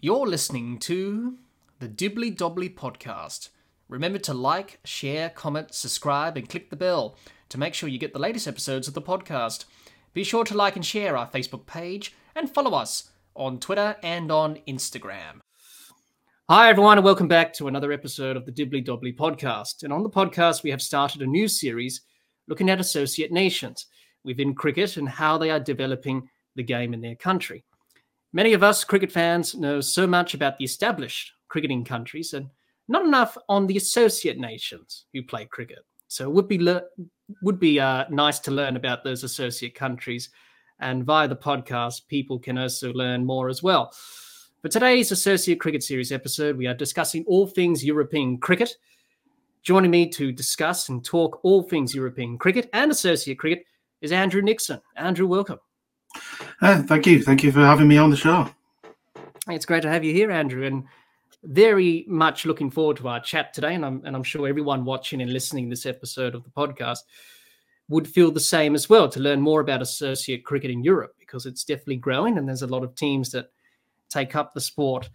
You're listening to the Dibbly Dobbly podcast. Remember to like, share, comment, subscribe, and click the bell to make sure you get the latest episodes of the podcast. Be sure to like and share our Facebook page and follow us on Twitter and on Instagram. Hi, everyone, and welcome back to another episode of the Dibbly Dobbly podcast. And on the podcast, we have started a new series looking at associate nations within cricket and how they are developing the game in their country. Many of us cricket fans know so much about the established cricketing countries and not enough on the associate nations who play cricket. So it would be le- would be uh, nice to learn about those associate countries, and via the podcast, people can also learn more as well. For today's Associate Cricket Series episode, we are discussing all things European cricket. Joining me to discuss and talk all things European cricket and associate cricket is Andrew Nixon. Andrew, welcome. Uh, thank you. Thank you for having me on the show. It's great to have you here, Andrew, and very much looking forward to our chat today. And I'm, and I'm sure everyone watching and listening this episode of the podcast would feel the same as well to learn more about associate cricket in Europe because it's definitely growing and there's a lot of teams that take up the sport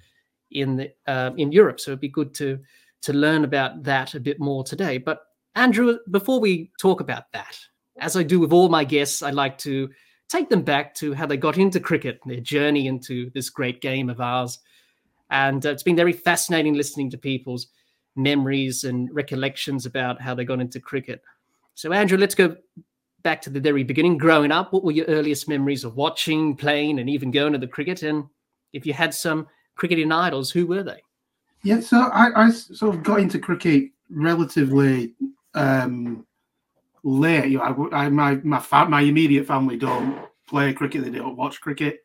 in the uh, in Europe. So it'd be good to to learn about that a bit more today. But Andrew, before we talk about that, as I do with all my guests, I'd like to take them back to how they got into cricket, their journey into this great game of ours. And uh, it's been very fascinating listening to people's memories and recollections about how they got into cricket. So, Andrew, let's go back to the very beginning. Growing up, what were your earliest memories of watching, playing, and even going to the cricket? And if you had some cricketing idols, who were they? Yeah, so I, I sort of got into cricket relatively um, late. You know, I, I, my my fa- my immediate family don't play cricket; they don't watch cricket.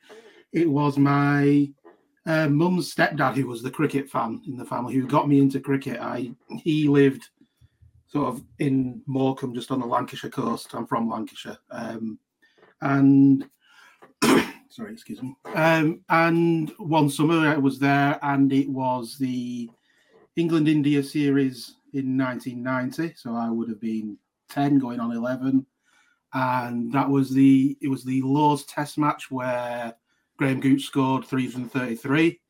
It was my uh, mum's stepdad who was the cricket fan in the family who got me into cricket. I he lived sort of in Morecambe, just on the Lancashire coast. I'm from Lancashire, um, and sorry, excuse me. Um, and one summer I was there, and it was the England India series in 1990. So I would have been 10 going on 11 and that was the it was the Lord's Test match where Graham Gooch scored 333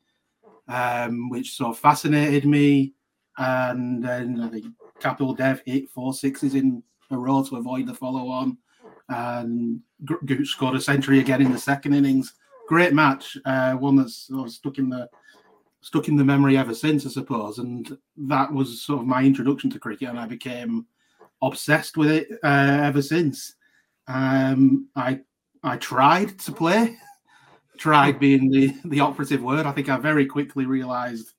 um, which sort of fascinated me. And then I think Kapil Dev hit four sixes in a row to avoid the follow on and Gooch scored a century again in the second innings. Great match uh, one that's sort of stuck in the stuck in the memory ever since I suppose. And that was sort of my introduction to cricket and I became obsessed with it uh, ever since. Um, I I tried to play, tried being the the operative word. I think I very quickly realised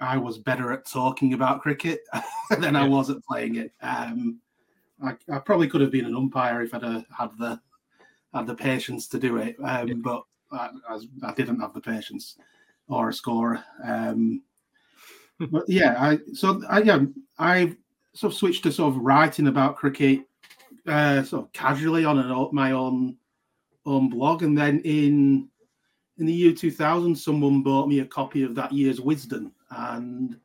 I was better at talking about cricket than. I was at playing it. Um, I, I, probably could have been an umpire if I'd had the had the patience to do it, um, but I, I, didn't have the patience or a scorer. Um, but yeah, I so I yeah I sort of switched to sort of writing about cricket uh, sort of casually on an, my own own blog, and then in in the year 2000, someone bought me a copy of that year's Wisden, and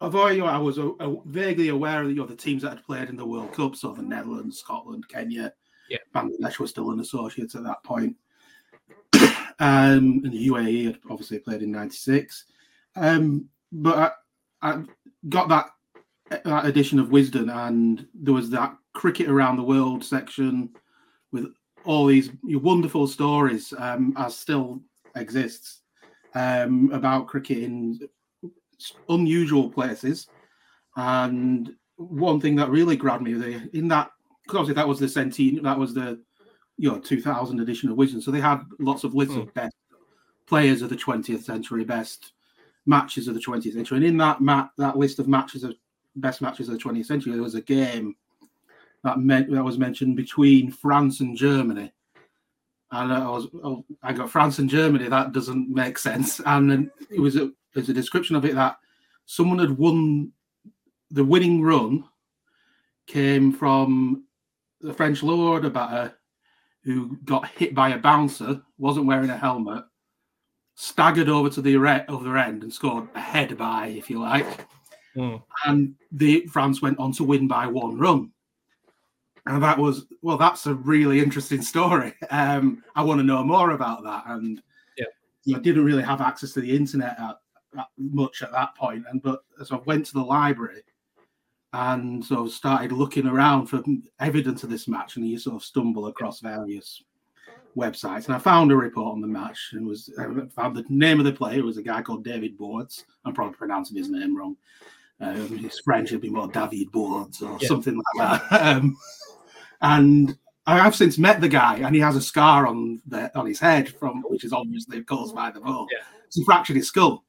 although you know, I was a, a vaguely aware of you know, the teams that had played in the World Cup, so the Netherlands, Scotland, Kenya, yeah. Bangladesh was still an associate at that point. um, and the UAE had obviously played in '96, um, but I, I got that that edition of Wisden, and there was that cricket around the world section with all these wonderful stories, um, as still exists, um, about cricket in unusual places. And one thing that really grabbed me in that, because obviously that was the centennial, that was the you know 2000 edition of Wisden, so they had lots of lists mm. of hmm. best players of the 20th century, best matches of the 20th century, and in that mat that list of matches of best matches of the 20th century, there was a game that meant that was mentioned between France and Germany. And I was, oh, I got France and Germany. That doesn't make sense. And it was a, there's a description of it that someone had won the winning run came from the French lord batter who got hit by a bouncer, wasn't wearing a helmet, staggered over to the other end and scored a head by, if you like. Mm. And the France went on to win by one run. And that was well, that's a really interesting story. Um, I want to know more about that. And yeah. you know, didn't really have access to the internet at, at much at that point. and but so I went to the library and sort of started looking around for evidence of this match, and you sort of stumble across various websites, and I found a report on the match, and was I found the name of the player was a guy called David Boards. I'm probably pronouncing his name wrong. Um, his French would be more David Boards or Yeah. something like that. Um, and I have since met the guy, and he has a scar on the on his head from which is obviously caused by the ball. Yeah. He fractured his skull,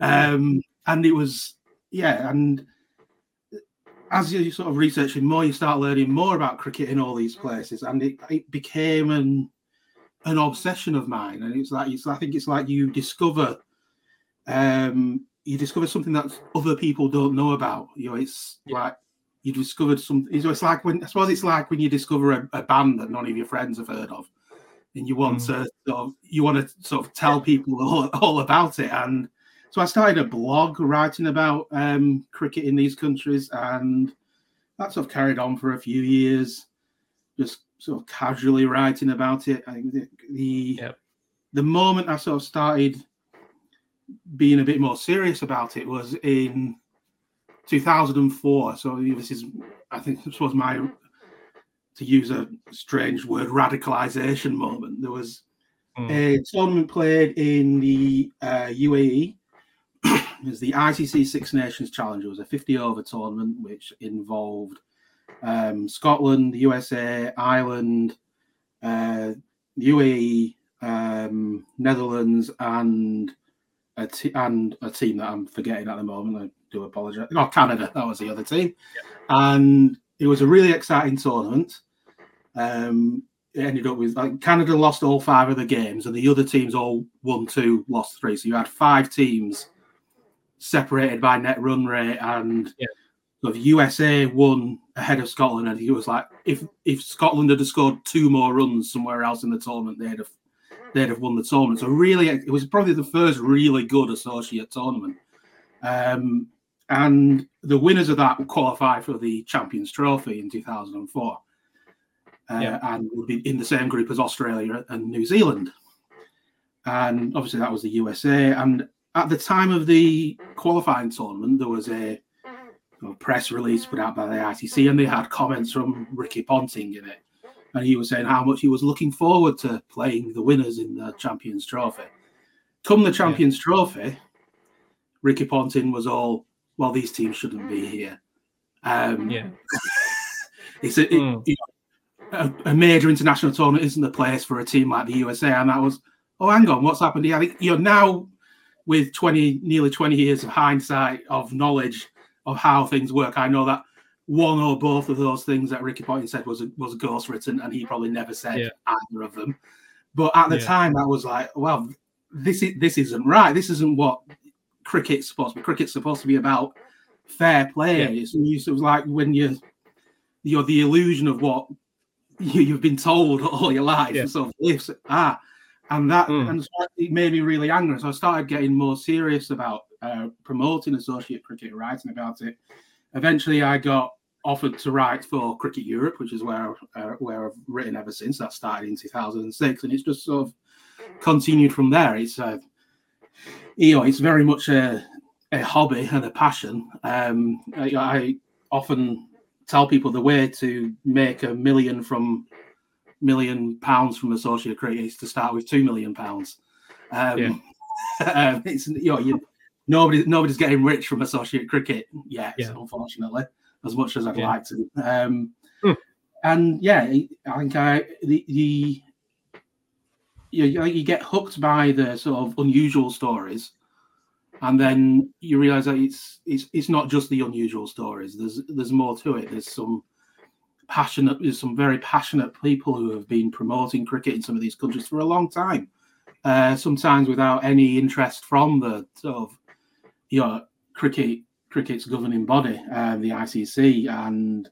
um, and it was yeah, and as you sort of researching more, you start learning more about cricket in all these places, and it, it became an an obsession of mine. And it's like it's, I think it's like you discover, um, you discover something that other people don't know about. You know, it's Yeah. like you discovered something. It's, it's like when I suppose it's like when you discover a, a band that none of your friends have heard of, and you want Mm. to sort of you want to sort of tell people all, all about it. And so I started a blog writing about um, cricket in these countries, and that sort of carried on for a few years, just sort of casually writing about it. I think the the, Yep. the moment I sort of started being a bit more serious about it was in 2004. So this is, I think, this was my, to use a strange word, radicalization moment. There was Mm. a tournament played in the uh, UAE. it was the ICC Six Nations Challenge. It was a 50 over tournament which involved um, Scotland, the USA, Ireland, uh, UAE, um, Netherlands, and a t- and a team that I'm forgetting at the moment. I do apologize. Oh, Canada. That was the other team, and it was a really exciting tournament. Um, it ended up with like Canada lost all five of the games, and the other teams all won two, lost three. So you had five teams separated by net run rate, and Yeah. so the USA won ahead of Scotland. And he was like, if if Scotland had scored two more runs somewhere else in the tournament, they'd have they'd have won the tournament. So really, it was probably the first really good associate tournament. Um, and the winners of that would qualify for the Champions Trophy in 2004 uh, Yeah. and would be in the same group as Australia and New Zealand. And obviously, that was the USA. And at the time of the qualifying tournament, there was a, a press release put out by the ICC, and they had comments from Ricky Ponting in it. And he was saying how much he was looking forward to playing the winners in the Champions Trophy. Come the Champions Trophy, Ricky Ponting was all, well, these teams shouldn't be here. Um, Yeah. it's a, it- Mm. you know, a, a major international tournament isn't the place for a team like the USA. And that was, oh, hang on, what's happened here? I think you're now with 20, nearly 20 years of hindsight of knowledge of how things work. I know that one or both of those things that Ricky Ponting said was was ghost written, and he probably never said Yeah. either of them. But at the Yeah. time, that was like, well, this is this isn't right. This isn't what cricket's supposed to be. Cricket's supposed to be about fair play. Yeah. It's, it was like when you you're the illusion of what you, you've been told all your life. Yeah. So this ah, and that Mm. and so it made me really angry. So I started getting more serious about uh, promoting associate cricket, writing about it. Eventually, I got offered to write for Cricket Europe, which is where uh, where I've written ever since. That started in 2006, and it's just sort of continued from there. It's uh, you know, it's very much a, a hobby and a passion. Um, I, I often tell people the way to make a million from million pounds from associate cricket is to start with two million pounds. Um, Yeah. um, it's you know you nobody nobody's getting rich from associate cricket yet, Yeah. unfortunately, as much as I'd Yeah. like to. Um, Hmm. And yeah, I think I the the you, you you get hooked by the sort of unusual stories, and then you realize that it's it's it's not just the unusual stories. There's there's more to it. There's some passionate there's some very passionate people who have been promoting cricket in some of these countries for a long time. Uh, sometimes without any interest from the sort of you know cricket cricket's governing body, um, the ICC, and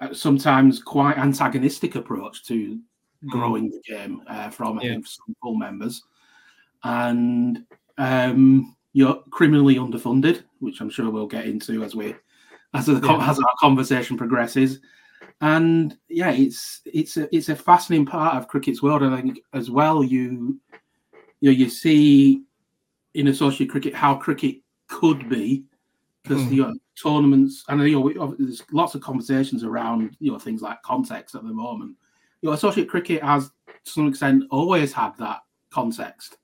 uh, sometimes quite antagonistic approach to growing the game uh, from Yeah. think some full members, and um, you're criminally underfunded, which I'm sure we'll get into as we as the Yeah. as our conversation progresses. And yeah, it's it's a it's a fascinating part of cricket's world, and I think as well you you know you see in associate cricket how cricket could be because Mm. you know tournaments and you know we- there's lots of conversations around you know things like context at the moment. You know, associate cricket has to some extent always had that context.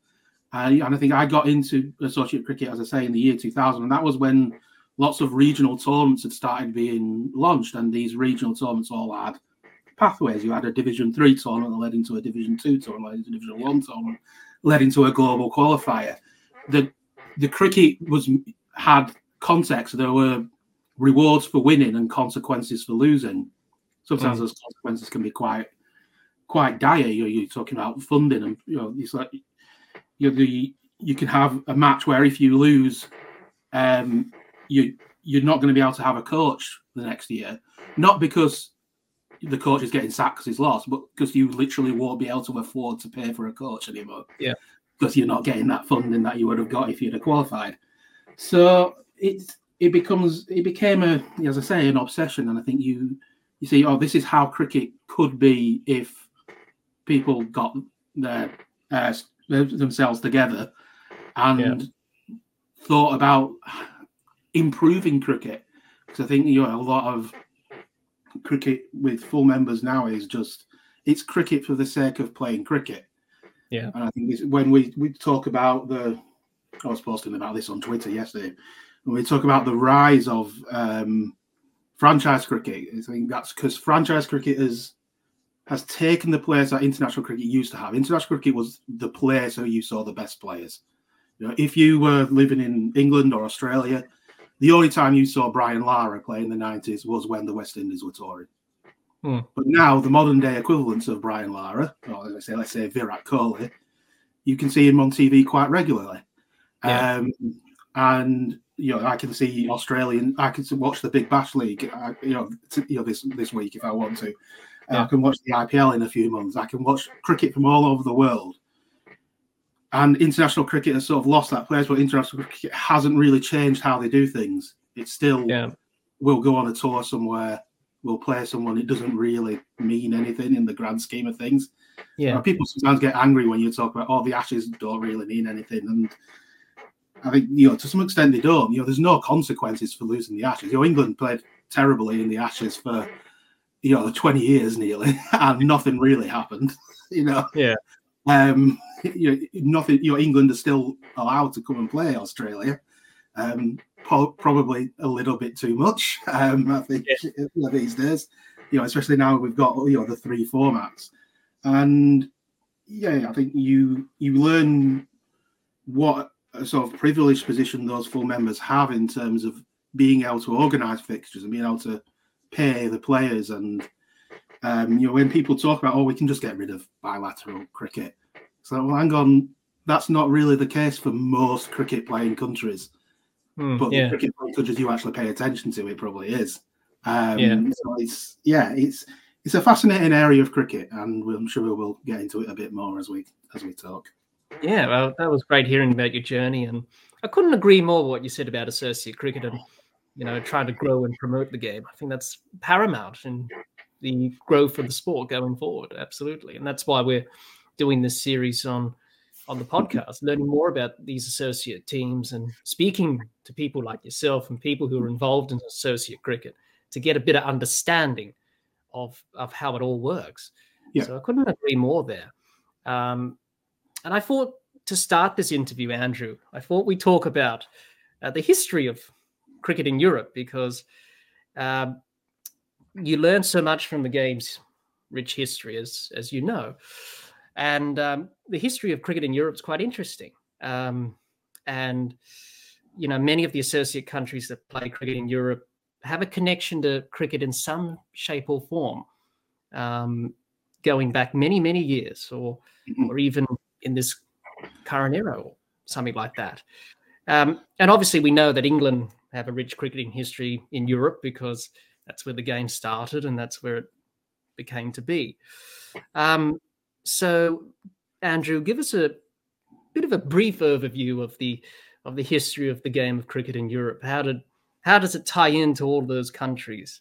And, and I think I got into associate cricket, as I say, in the year 2000, and that was when lots of regional tournaments had started being launched, and these regional tournaments all had pathways. You had a Division Three tournament that led into a Division Two tournament, led into a Division One tournament, led into a global qualifier. The the cricket was had context. There were rewards for winning and consequences for losing. Sometimes those consequences can be quite quite dire. You're, you're talking about funding, and you know, it's like you the you can have a match where if you lose, um, you you're not going to be able to have a coach the next year, not because the coach is getting sacked because he's lost, but because you literally won't be able to afford to pay for a coach anymore. Yeah. Because you're not getting that funding that you would have got if you'd have qualified. So it's it becomes it became a as I say an obsession, and I think you you see oh this is how cricket could be if people got their uh, themselves together and thought about improving cricket because I think you know a lot of cricket with full members now is just it's cricket for the sake of playing cricket. Yeah. and I think when we we talk about the I was posting about this on Twitter yesterday when we talk about the rise of um, franchise cricket. I think that's because franchise cricket has has taken the place that international cricket used to have. International cricket was the place where you saw the best players. You know, if you were living in England or Australia, the only time you saw Brian Lara play in the 90s was when the West Indies were touring. Hmm. But now the modern day equivalents of Brian Lara, or let's say, let's say Virat Kohli, you can see him on TV quite regularly. Yeah. Um, and you know, I can see Australian. I can watch the Big Bash League. I, you know, t- you know this this week if I want to. Uh, Yeah. I can watch the IPL in a few months. I can watch cricket from all over the world. And international cricket has sort of lost that place, but international cricket hasn't really changed how they do things. It's still Yeah. we'll go on a tour somewhere, we'll play someone. It doesn't really mean anything in the grand scheme of things. Yeah. Uh, people sometimes get angry when you talk about, oh, the Ashes don't really mean anything. And I think, you know, to some extent they don't. You know, there's no consequences for losing the Ashes. You know, England played terribly in the Ashes for, you know, 20 years nearly, and nothing really happened, you know. Yeah. Um, you know, nothing, you know, England is still allowed to come and play Australia. Um, po- probably a little bit too much, um, I think, you know, these days, you know, especially now we've got, you know, the three formats and yeah, I think you you learn what a sort of privileged position those full members have in terms of being able to organise fixtures and being able to pay the players. And um, you know, when people talk about, oh, we can just get rid of bilateral cricket, so well, hang on, that's not really the case for most cricket playing countries. Hmm, But yeah. the cricket playing countries you actually pay attention to, it probably is. Um, Yeah. So it's yeah, it's it's a fascinating area of cricket, and I'm sure we will get into it a bit more as we as we talk. Yeah, well, that was great hearing about your journey, and I couldn't agree more with what you said about associate cricket and you know trying to grow and promote the game. I think that's paramount in the growth of the sport going forward. Absolutely, and that's why we're doing this series on on the podcast, learning more about these associate teams and speaking to people like yourself and people who are involved in associate cricket to get a bit of understanding of of how it all works. Yeah. So I couldn't agree more there. Um, and I thought to start this interview, Andrew, I thought we talk about uh, the history of cricket in Europe because um, you learn so much from the game's rich history, as as you know, and um, the history of cricket in Europe is quite interesting. Um, and you know, many of the associate countries that play cricket in Europe have a connection to cricket in some shape or form, um, going back many many years, or Mhm. or even in this current era or something like that. Um, and obviously, we know that England have a rich cricketing history in Europe because that's where the game started and that's where it became to be. Um, so, Andrew, give us a bit of a brief overview of the of the history of the game of cricket in Europe. How did how does it tie into all those countries?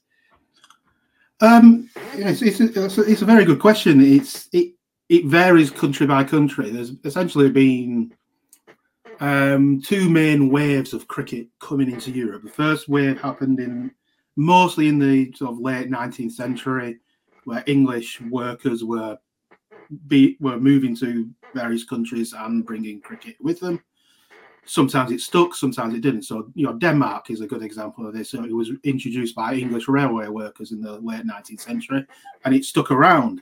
Um, it's, it's, a, it's, a, very good question. It's it it varies country by country. There's essentially been um, two main waves of cricket coming into Europe. The first wave happened in mostly in the sort of late 19th century, where English workers were be were moving to various countries and bringing cricket with them. Sometimes it stuck, sometimes it didn't. So, you know, Denmark is a good example of this. So it was introduced by English railway workers in the late 19th century, and it stuck around.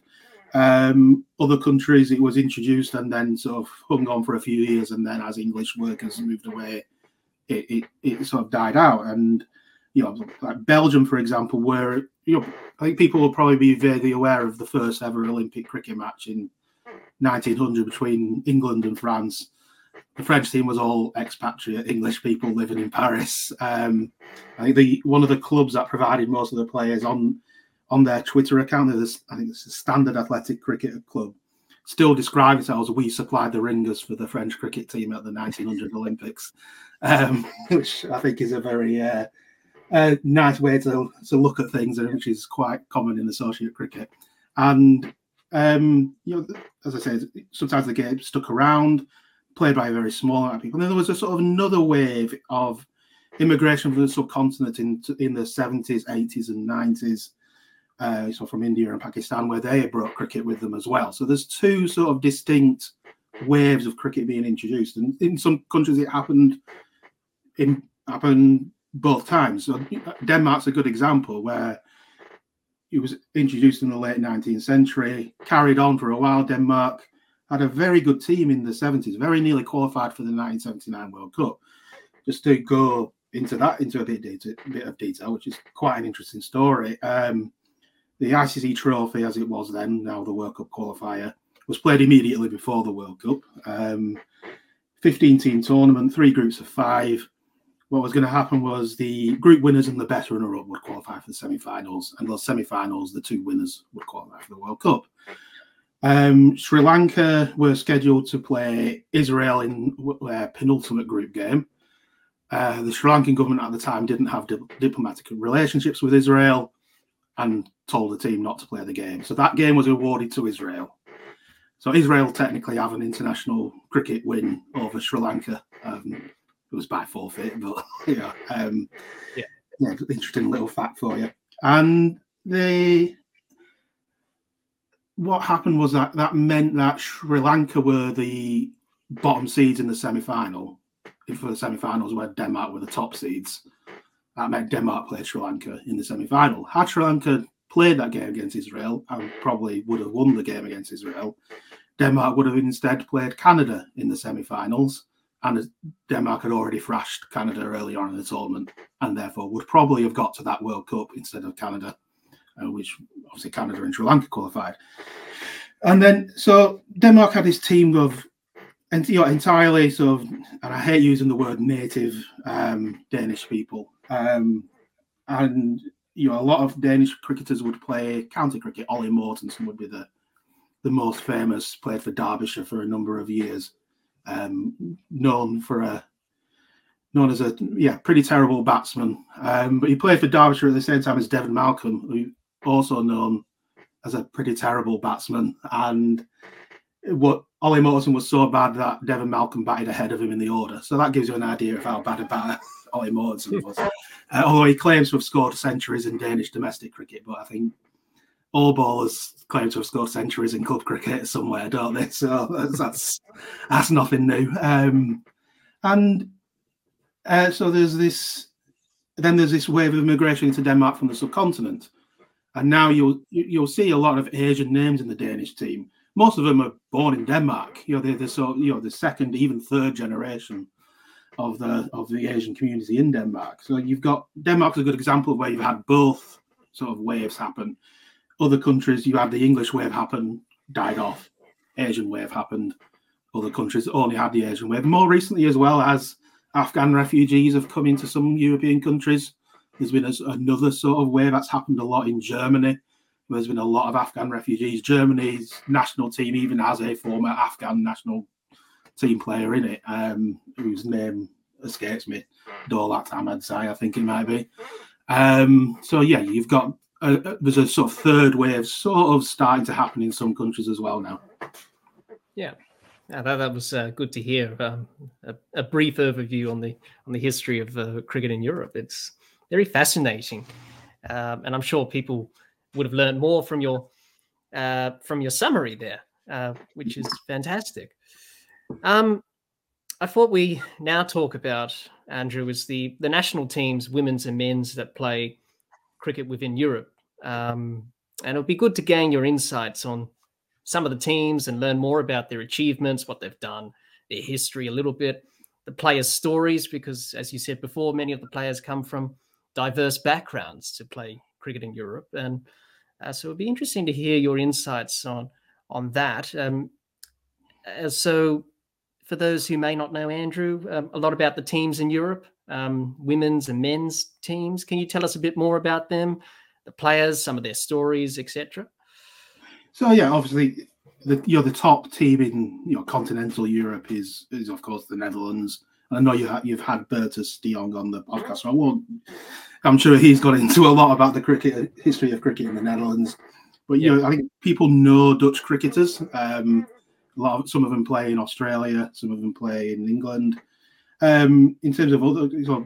Um, other countries, it was introduced and then sort of hung on for a few years, and then as English workers moved away, it, it, it sort of died out. And you know, like Belgium, for example, where you know, I think people will probably be vaguely aware of the first ever Olympic cricket match in 1900 between England and France. The French team was all expatriate English people living in Paris. Um, I think the one of the clubs that provided most of the players on on their Twitter account, there's, I think it's a Standard Athletic Cricket Club, still describe themselves. As we supplied the ringers for the French cricket team at the 1900 Olympics, um, which I think is a very uh, a nice way to, to look at things, which is quite common in associate cricket. And um, you know, as I said, sometimes the game stuck around, played by a very small amount of people. And then there was a sort of another wave of immigration from the subcontinent in in the 70s, 80s, and 90s. Uh, so from India and Pakistan, where they brought cricket with them as well. So there's two sort of distinct waves of cricket being introduced, and in some countries it happened in happened both times. So Denmark's a good example where it was introduced in the late 19th century, carried on for a while. Denmark had a very good team in the 70s, very nearly qualified for the 1979 World Cup. Just to go into that into a bit, bit of detail, which is quite an interesting story. Um, the ICC Trophy, as it was then, now the World Cup qualifier, was played immediately before the World Cup. Um, 15 team tournament, three groups of five what was going to happen was the group winners and the best runner up would qualify for the semi finals, and those semi finals, the two winners would qualify for the World Cup. Um, Sri Lanka were scheduled to play Israel in their penultimate group game. Uh, the Sri Lankan government at the time didn't have diplomatic relationships with Israel and told the team not to play the game. So that game was awarded to Israel. So Israel technically have an international cricket win over Sri Lanka. Um, it was by forfeit, but yeah, um, yeah, yeah, interesting little fact for you. And the what happened was that that meant that Sri Lanka were the bottom seeds in the semi-final. If for the semi-finals, where Denmark were the top seeds, that meant Denmark played Sri Lanka in the semi-final. Had Sri Lanka played that game against Israel, and probably would have won the game against Israel. Denmark would have instead played Canada in the semi-finals, and Denmark had already thrashed Canada early on in the tournament, and therefore would probably have got to that World Cup instead of Canada, uh, which obviously Canada and Sri Lanka qualified. And then, so Denmark had his team of, and you know, entirely sort of, and I hate using the word native um, Danish people, um, and you know, a lot of Danish cricketers would play county cricket. Ollie Mortensen would be the the most famous, played for Derbyshire for a number of years um, known for a known as a yeah pretty terrible batsman. Um, but he played for Derbyshire at the same time as Devon Malcolm, who also known as a pretty terrible batsman. And what Ollie Mortensen was so bad that Devon Malcolm batted ahead of him in the order. So that gives you an idea of how bad a batter Ollie Mortensen was. Uh, although he claims to have scored centuries in Danish domestic cricket, but I think all bowlers claim to have scored centuries in club cricket somewhere, don't they? So that's that's, nothing new. Um, and uh, so there's this. Then there's this wave of immigration into Denmark from the subcontinent, and now you'll you'll see a lot of Asian names in the Danish team. Most of them are born in Denmark. You know, they're the so you know the second, even third generation of the of the Asian community in Denmark. So you've got Denmark's a good example where you've had both sort of waves happen other countries, you had the English wave happen, died off. Asian wave happened. Other countries only had the Asian wave. More recently, as well as Afghan refugees have come into some European countries, there's been a, another sort of wave that's happened a lot in Germany. There's been a lot of Afghan refugees. Germany's national team even has a former Afghan national team player in it, um, whose name escapes me. Dawlat Ahmadzai, I think it might be. Um, so yeah, you've got there's a sort of third wave sort of starting to happen in some countries as well now. Yeah, yeah that, that was uh, good to hear. Um, a, a, brief overview on the on the history of uh, cricket in Europe. It's very fascinating, um, and I'm sure people would have learned more from your uh, from your summary there, uh, which is fantastic. Um, I thought we now talk about Andrew is the the national teams, women's and men's that play cricket within Europe, um, and it would be good to gain your insights on some of the teams and learn more about their achievements, what they've done, their history a little bit, the players' stories, because as you said before, many of the players come from diverse backgrounds to play cricket in Europe, and uh, so it'd be interesting to hear your insights on on that. Um, uh, so for those who may not know, Andrew, um, a lot about the teams in Europe, um, women's and men's teams. Can you tell us a bit more about them, the players, some of their stories, etc.? So yeah, obviously, the you know the top team in you know continental Europe is is of course the Netherlands. I know you ha- you've had Bertus de Jong on the podcast, so I won't. I'm sure he's got into a lot about the cricket history of cricket in the Netherlands. But you yeah. know, I think people know Dutch cricketers. Um, a lot of some of them play in Australia, some of them play in England. Um, in terms of other, so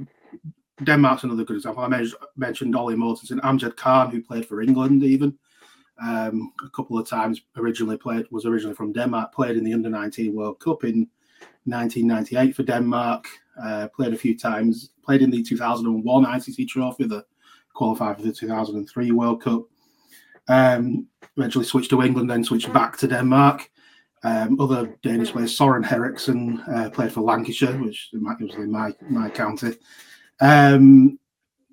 Denmark's another good example. I mentioned Ollie Mortensen, Amjad Khan, who played for England, even um, a couple of times. Originally played was originally from Denmark. Played in the Under 19 World Cup in 1998 for Denmark. Uh, played a few times. Played in the 2001 ICC Trophy, the qualified for the 2003 World Cup. Um, eventually switched to England, then switched back to Denmark. Um, other Danish players, Soren Henriksen uh, played for Lancashire, which was in my my county. Um,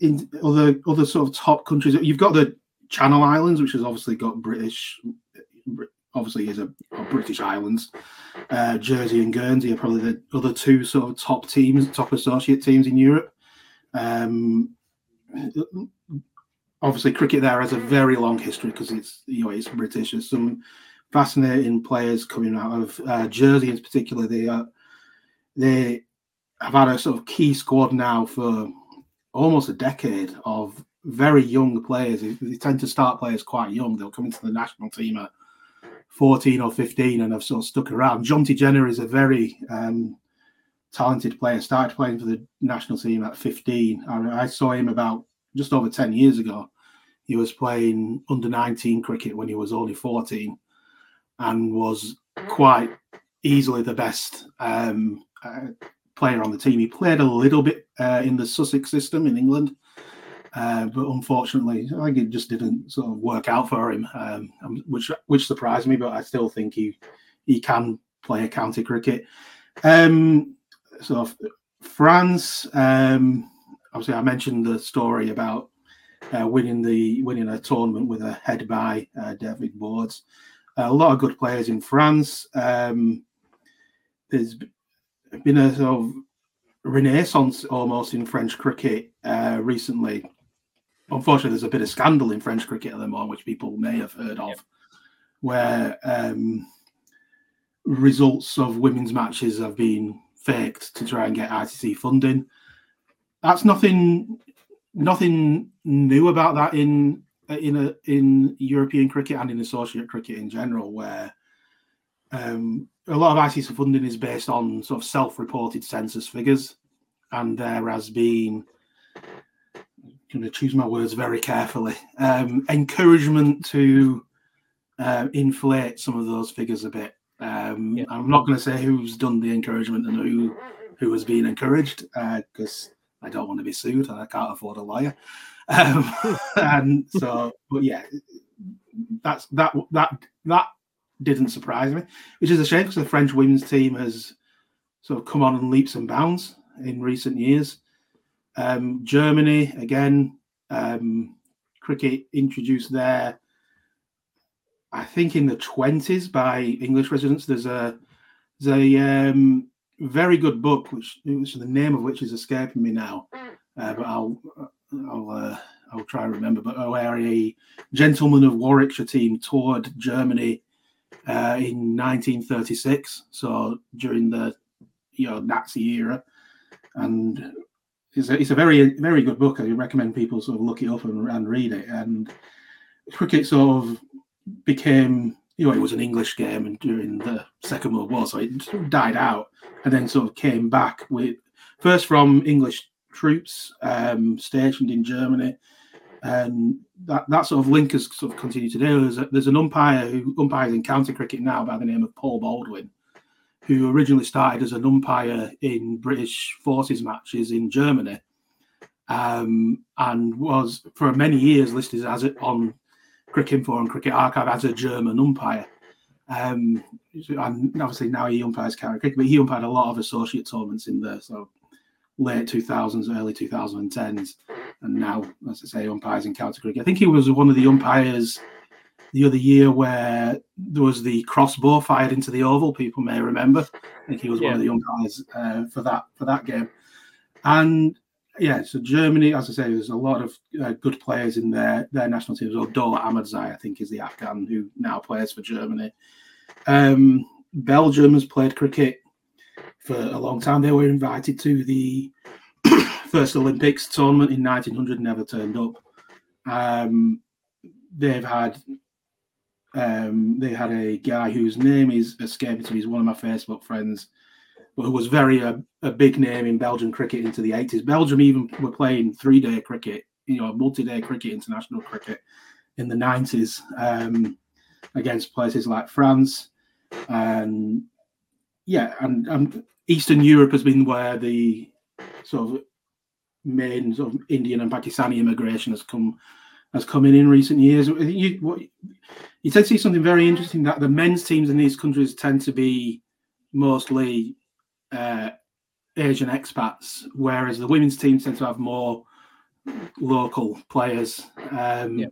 in other other sort of top countries, you've got the Channel Islands, which has obviously got British, obviously is a, a British islands. Uh, Jersey and Guernsey are probably the other two sort of top teams, top associate teams in Europe. Um, obviously, cricket there has a very long history because it's you know it's British. There's some fascinating players coming out of uh, Jersey, in particular. They are they have had a sort of key squad now for almost a decade of very young players. They tend to start players quite young. They'll come into the national team at 14 or 15 and have sort of stuck around. Jonty Jenner is a very um, talented player. Started playing for the national team at 15. I, I saw him about just over 10 years ago. He was playing under 19 cricket when he was only 14 and was quite easily the best um, uh, player on the team. He played a little bit uh, in the Sussex system in England, uh, but unfortunately, I think it just didn't sort of work out for him, um, which which surprised me. But I still think he he can play county cricket. Um, so France, um, obviously, I mentioned the story about uh, winning the winning a tournament with a head by uh, David Boards a lot of good players in France. Um, there's been a sort of renaissance almost in French cricket uh, recently. Unfortunately, there's a bit of scandal in French cricket at the moment, which people may have heard of, yep. where um, results of women's matches have been faked to try and get ICC funding. That's nothing, nothing new about that in in a in European cricket and in associate cricket in general, where um, a lot of ICC funding is based on sort of self-reported census figures, and there has been I'm going to choose my words very carefully um, encouragement to uh, inflate some of those figures a bit. Um, yeah. I'm not going to say who's done the encouragement and who who has been encouraged because uh, I don't want to be sued and I can't afford a lawyer. Um, and so, but yeah, that's that that that didn't surprise me, which is a shame because the French women's team has sort of come on in leaps and bounds in recent years. Um, Germany again, um, cricket introduced there. I think in the twenties by English residents. There's a there's a um, very good book, which, which the name of which is escaping me now, uh, but I'll I'll uh, I'll try and remember, but where a gentleman of Warwickshire team toured Germany uh, in 1936, so during the you know Nazi era, and it's a, it's a very very good book. I recommend people sort of look it up and, and read it. And cricket sort of became you know it was an English game during the Second World War, so it died out and then sort of came back with first from English troops um, stationed in Germany. And that, that sort of link has sort of continued today. There's, a, there's an umpire who umpires in county cricket now by the name of Paul Baldwin, who originally started as an umpire in British forces matches in Germany, um, and was for many years listed as it on Cricinfo and Cricket Archive as a German umpire. Um, and obviously now he umpires county cricket, but he umpired a lot of associate tournaments in there. so late 2000s, early 2010s, and now, as I say, umpires in county cricket. I think he was one of the umpires the other year where there was the crossbow fired into the oval. People may remember. I think he was yeah. one of the umpires uh, for that for that game. And yeah, so Germany, as I say, there's a lot of uh, good players in their their national teams. Dola Ahmadzai, I think, is the Afghan who now plays for Germany. Um, Belgium has played cricket for a long time. They were invited to the first Olympics tournament in 1900, never turned up. Um, they've had um, they had a guy whose name is escaping to me. He's one of my Facebook friends, but who was very uh, a big name in Belgian cricket into the 80s. Belgium even were playing three day cricket, you know, multi day cricket, international cricket in the 90s um, against places like France. And yeah, and, and Eastern Europe has been where the sort of main sort of Indian and Pakistani immigration has come has come in in recent years. You, what, you tend to see something very interesting that the men's teams in these countries tend to be mostly uh, Asian expats, whereas the women's teams tend to have more local players um, yeah.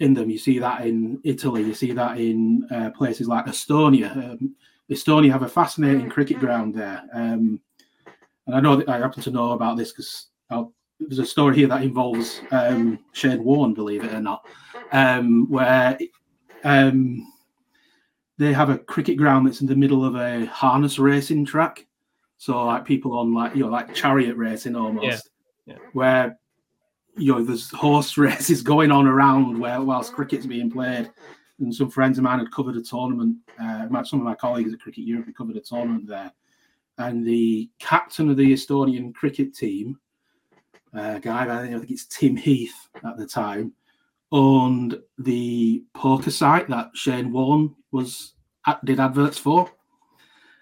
in them. You see that in Italy, you see that in uh, places like Estonia. Um, Estonia have a fascinating cricket ground there. Um, and I know that I happen to know about this because there's a story here that involves um, Shane Warne, believe it or not, um, where um, they have a cricket ground that's in the middle of a harness racing track. So like people on like you know like chariot racing almost, yeah. Yeah. where you know there's horse races going on around where whilst cricket's being played. And some friends of mine had covered a tournament. Uh, some of my colleagues at Cricket Europe had covered a tournament there, and the captain of the Estonian cricket team, uh, guy I think it's Tim Heath at the time, owned the poker site that Shane Warne was did adverts for.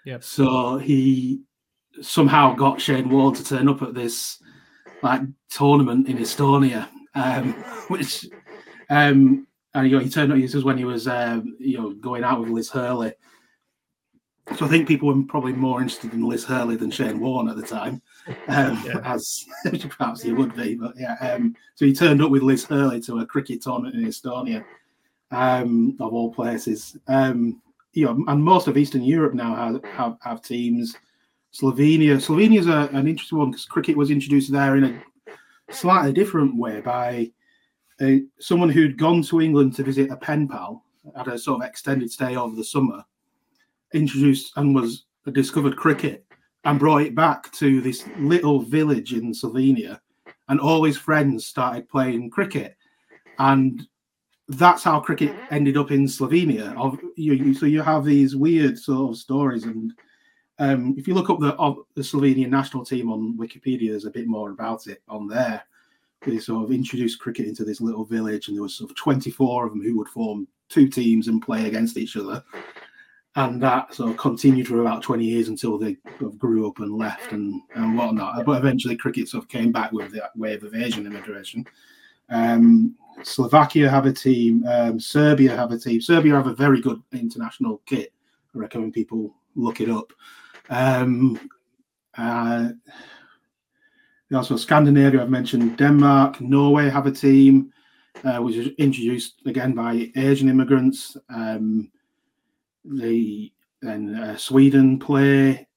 Yeah. So he somehow got Shane Warne to turn up at this like tournament in Estonia, um, which um, and you know, he turned up. This was when he was um, you know going out with Liz Hurley. So I think people were probably more interested in Liz Hurley than Shane Warne at the time, um, yeah. as perhaps he would be. But yeah, um, so he turned up with Liz Hurley to a cricket tournament in Estonia, um, of all places. Um, you know, and most of Eastern Europe now have have, have teams. Slovenia, Slovenia is an interesting one because cricket was introduced there in a slightly different way by someone who'd gone to England to visit a pen pal, had a sort of extended stay over the summer, introduced and was discovered cricket and brought it back to this little village in Slovenia, and all his friends started playing cricket, and that's how cricket ended up in Slovenia. Of you, so you have these weird sort of stories, and um, if you look up the the Slovenian national team on Wikipedia, there's a bit more about it on there. They sort of introduced cricket into this little village, and there was sort of 24 of them who would form two teams and play against each other and that sort of continued for about 20 years until they grew up and left and, and whatnot. But eventually, cricket sort of came back with that wave of Asian immigration. Um, Slovakia have a team. Um, Serbia have a team. Serbia have a very good international kit. I recommend people look it up. Um, uh, also Scandinavia, I've mentioned Denmark, Norway have a team, uh, which is introduced again by Asian immigrants. Um, the then uh, Sweden play.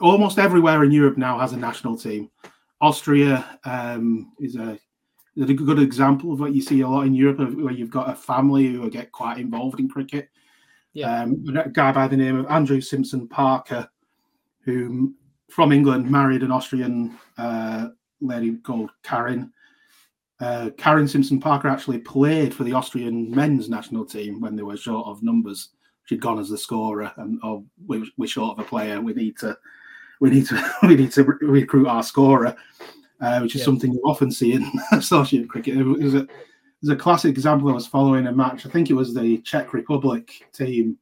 Almost everywhere in Europe now has a national team. Austria um, is a is a good example of what you see a lot in Europe, where you've got a family who get quite involved in cricket. Yeah. Um, a guy by the name of Andrew Simpson Parker, who from England, married an Austrian uh, lady called Karen. Uh, Karin Simpson Parker actually played for the Austrian men's national team when they were short of numbers. She'd gone as the scorer, and oh, we, we're short of a player. We need to, we need to, we need to recruit our scorer, uh, which is yeah. something you often see in associate cricket. It was a, it was a classic example. I was following a match. I think it was the Czech Republic team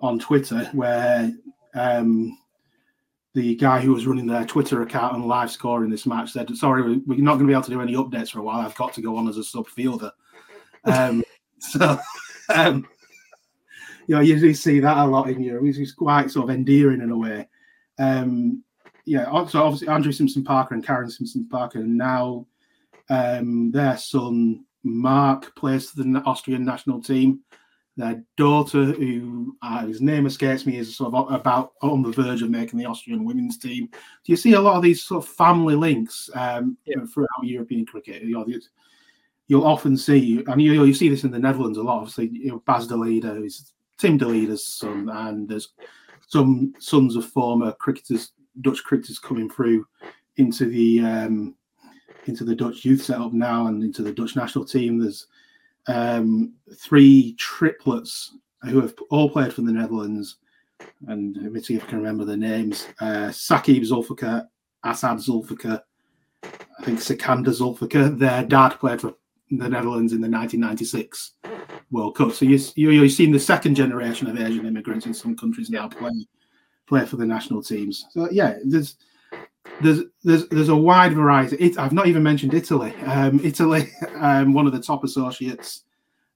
on Twitter where um, the guy who was running their Twitter account and live scoring this match said, "Sorry, we're not going to be able to do any updates for a while. I've got to go on as a sub fielder." Um, so, um, you know, you do see that a lot in Europe. It's quite sort of endearing in a way. Um, yeah, so obviously Andrew Simpson Parker and Karen Simpson Parker, and now um, their son Mark plays for the Austrian national team their daughter, who uh, his name escapes me, is sort of about on the verge of making the Austrian women's team. Do you see a lot of these sort of family links um, yeah. throughout European cricket? You know, you'll often see, and you, you see this in the Netherlands a lot. Obviously, you know, Bas de Leede, who's Tim de Leede's son, and there's some sons of former cricketers, Dutch cricketers, coming through into the um, into the Dutch youth setup now and into the Dutch national team. There's um, three triplets who have all played for the Netherlands. And let me see if I can remember the names. Uh, Shakib Zulfikar, Asad Zulfikar, I think Sikander Zulfikar. Their dad played for the Netherlands in the 1996 World Cup. So you, you, you're seeing the second generation of Asian immigrants in some countries now play play for the national teams. So yeah, there's there's there's there's a wide variety. It, I've not even mentioned Italy. Um, Italy, um, one of the top associates.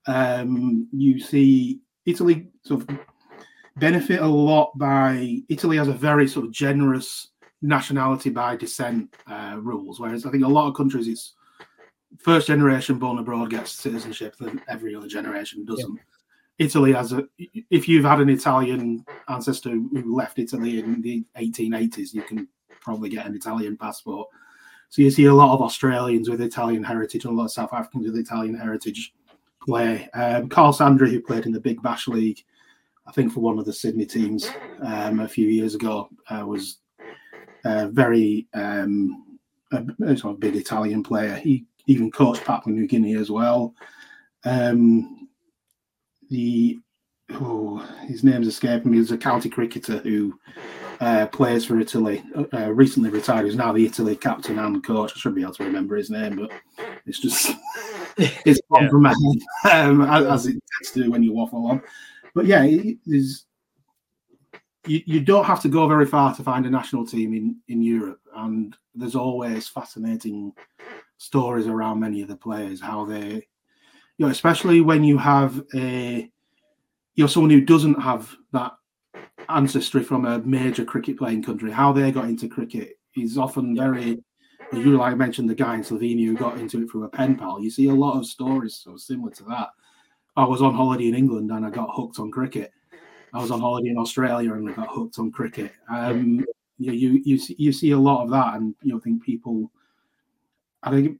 Um, you see Italy sort of benefit a lot by Italy has a very sort of generous nationality by descent uh, rules, whereas I think a lot of countries it's first generation born abroad gets citizenship, then every other generation doesn't. Yeah. Italy has a if you've had an Italian ancestor who left Italy in the 1880s, you can probably get an Italian passport. So you see a lot of Australians with Italian heritage and a lot of South Africans with Italian heritage play. Um, Carl Sandri, who played in the Big Bash League, I think for one of the Sydney teams um, a few years ago, uh, was a very um, a, a, sort of big Italian player. He even coached Papua New Guinea as well. Um, the oh, his name's escaping me. He's a county cricketer who uh, plays for Italy, uh, recently retired. He's now the Italy captain and coach. I should be able to remember his name, but it's just it's gone yeah. from my head um, as, it tends to do when you waffle on. But yeah, there's you, you don't have to go very far to find a national team in in Europe, and there's always fascinating stories around many of the players how they, you know, especially when you have a you're someone who doesn't have that ancestry from a major cricket playing country, how they got into cricket is often very. You like mentioned the guy in Slovenia who got into it through a pen pal. You see a lot of stories so similar to that. I was on holiday in England and I got hooked on cricket. I was on holiday in Australia and I got hooked on cricket. Um, you, you you see, you see a lot of that, and you know, think people. I think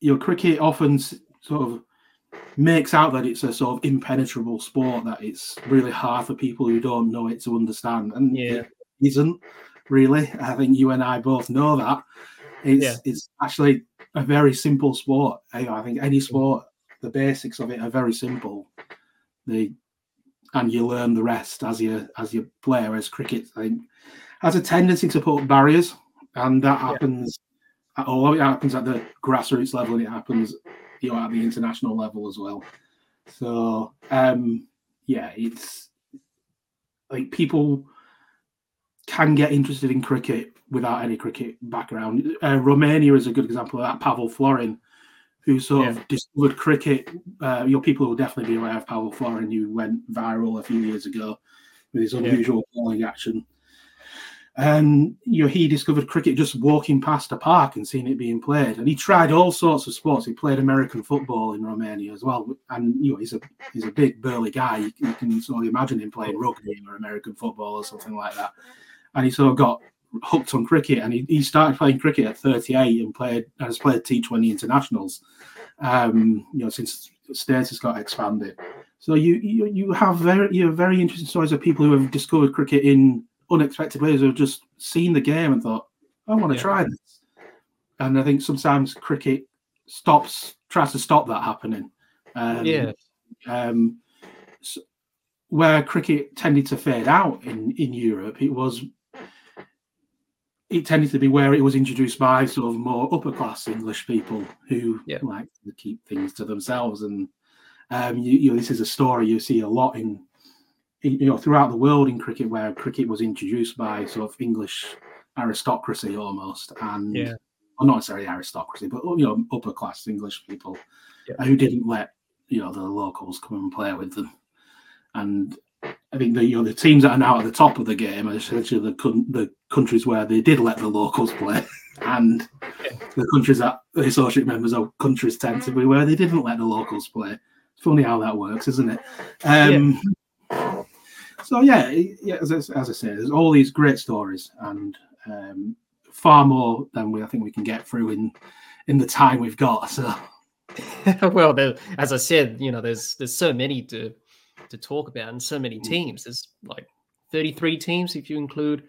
you know cricket often sort of makes out that it's a sort of impenetrable sport that it's really hard for people who don't know it to understand and yeah. it isn't really i think you and i both know that it's yeah. it's actually a very simple sport i think any mm. sport the basics of it are very simple the and you learn the rest as you as you play whereas cricket i think has a tendency to put barriers and that happens yeah. at all it happens at the grassroots level and it happens you know at the international level as well. So um, yeah, it's like people can get interested in cricket without any cricket background. Uh, Romania is a good example of that. Pavel Florin, who sort yeah. of discovered cricket. Uh, your people will definitely be aware of Pavel Florin, who went viral a few years ago with his unusual yeah. bowling action. And you know, he discovered cricket just walking past a park and seeing it being played. And he tried all sorts of sports. He played American football in Romania as well. And you know, he's a he's a big burly guy. You, you can sort of imagine him playing rugby or American football or something like that. And he sort of got hooked on cricket. And he, he started playing cricket at 38 and played has played T20 internationals. Um, you know, since status got expanded. So you you you have very you have very interesting stories of people who have discovered cricket in unexpected players who have just seen the game and thought, I want to Yeah. try this. And I think sometimes cricket stops, tries to stop that happening. Um, yeah, um, s- where cricket tended to fade out in, in Europe, it was it tended to be where it was introduced by sort of more upper class English people who Yeah. like to keep things to themselves. And um, you, you know, this is a story you see a lot in you know throughout the world in cricket, where cricket was introduced by sort of English aristocracy almost, and Yeah. well, not necessarily aristocracy, but you know upper class English people Yeah. who didn't let you know the locals come and play with them. And I think the you know the teams that are now at the top of the game are essentially the the countries where they did let the locals play, and the countries that the associate members of countries tend to be where they didn't let the locals play. It's funny how that works, isn't it? Um, So yeah, yeah. As, I- as I say, there's all these great stories, and um, far more than we I think we can get through in in the time we've got. So well, there, as I said, you know, there's there's so many to to talk about, and so many Mm. teams. There's like 33 teams if you include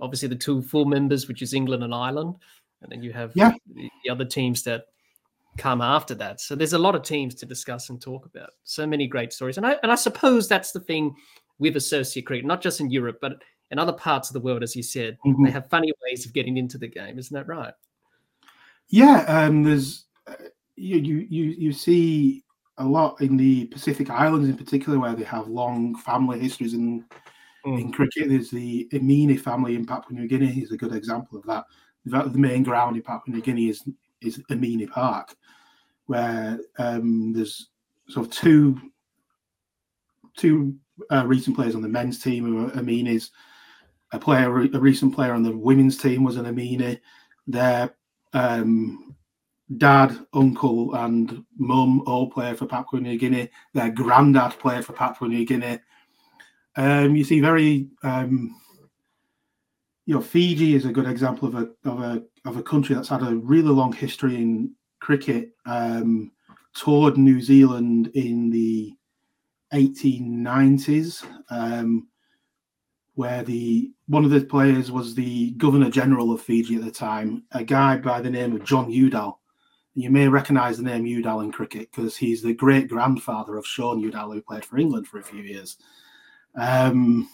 obviously the two full members, which is England and Ireland, and then you have Yeah. the, the other teams that come after that. So there's a lot of teams to discuss and talk about. So many great stories, and I and I suppose that's the thing with associate cricket, not just in Europe, but in other parts of the world, as you said, Mhm. they have funny ways of getting into the game. Isn't that right? yeah, um, there's uh, you you you you see a lot in the Pacific Islands in particular where they have long family histories in in cricket. There's the Amini family in Papua New Guinea is a good example of that. The, the main ground in Papua New Guinea is is Amini Park, where um, there's sort of two two uh, recent players on the men's team who are Aminis. A player, a recent player on the women's team was an Amini. Their um, dad, uncle, and mum all play for Papua New Guinea. Their granddad played for Papua New Guinea. Um, you see, very, um, you know, Fiji is a good example of a of a of a country that's had a really long history in cricket. Um, toured New Zealand in the 1890s, um, where the one of the players was the Governor General of Fiji at the time, a guy by the name of John Udal. You may recognise the name Udal in cricket because he's the great grandfather of Shaun Udal, who played for England for a few years. Um,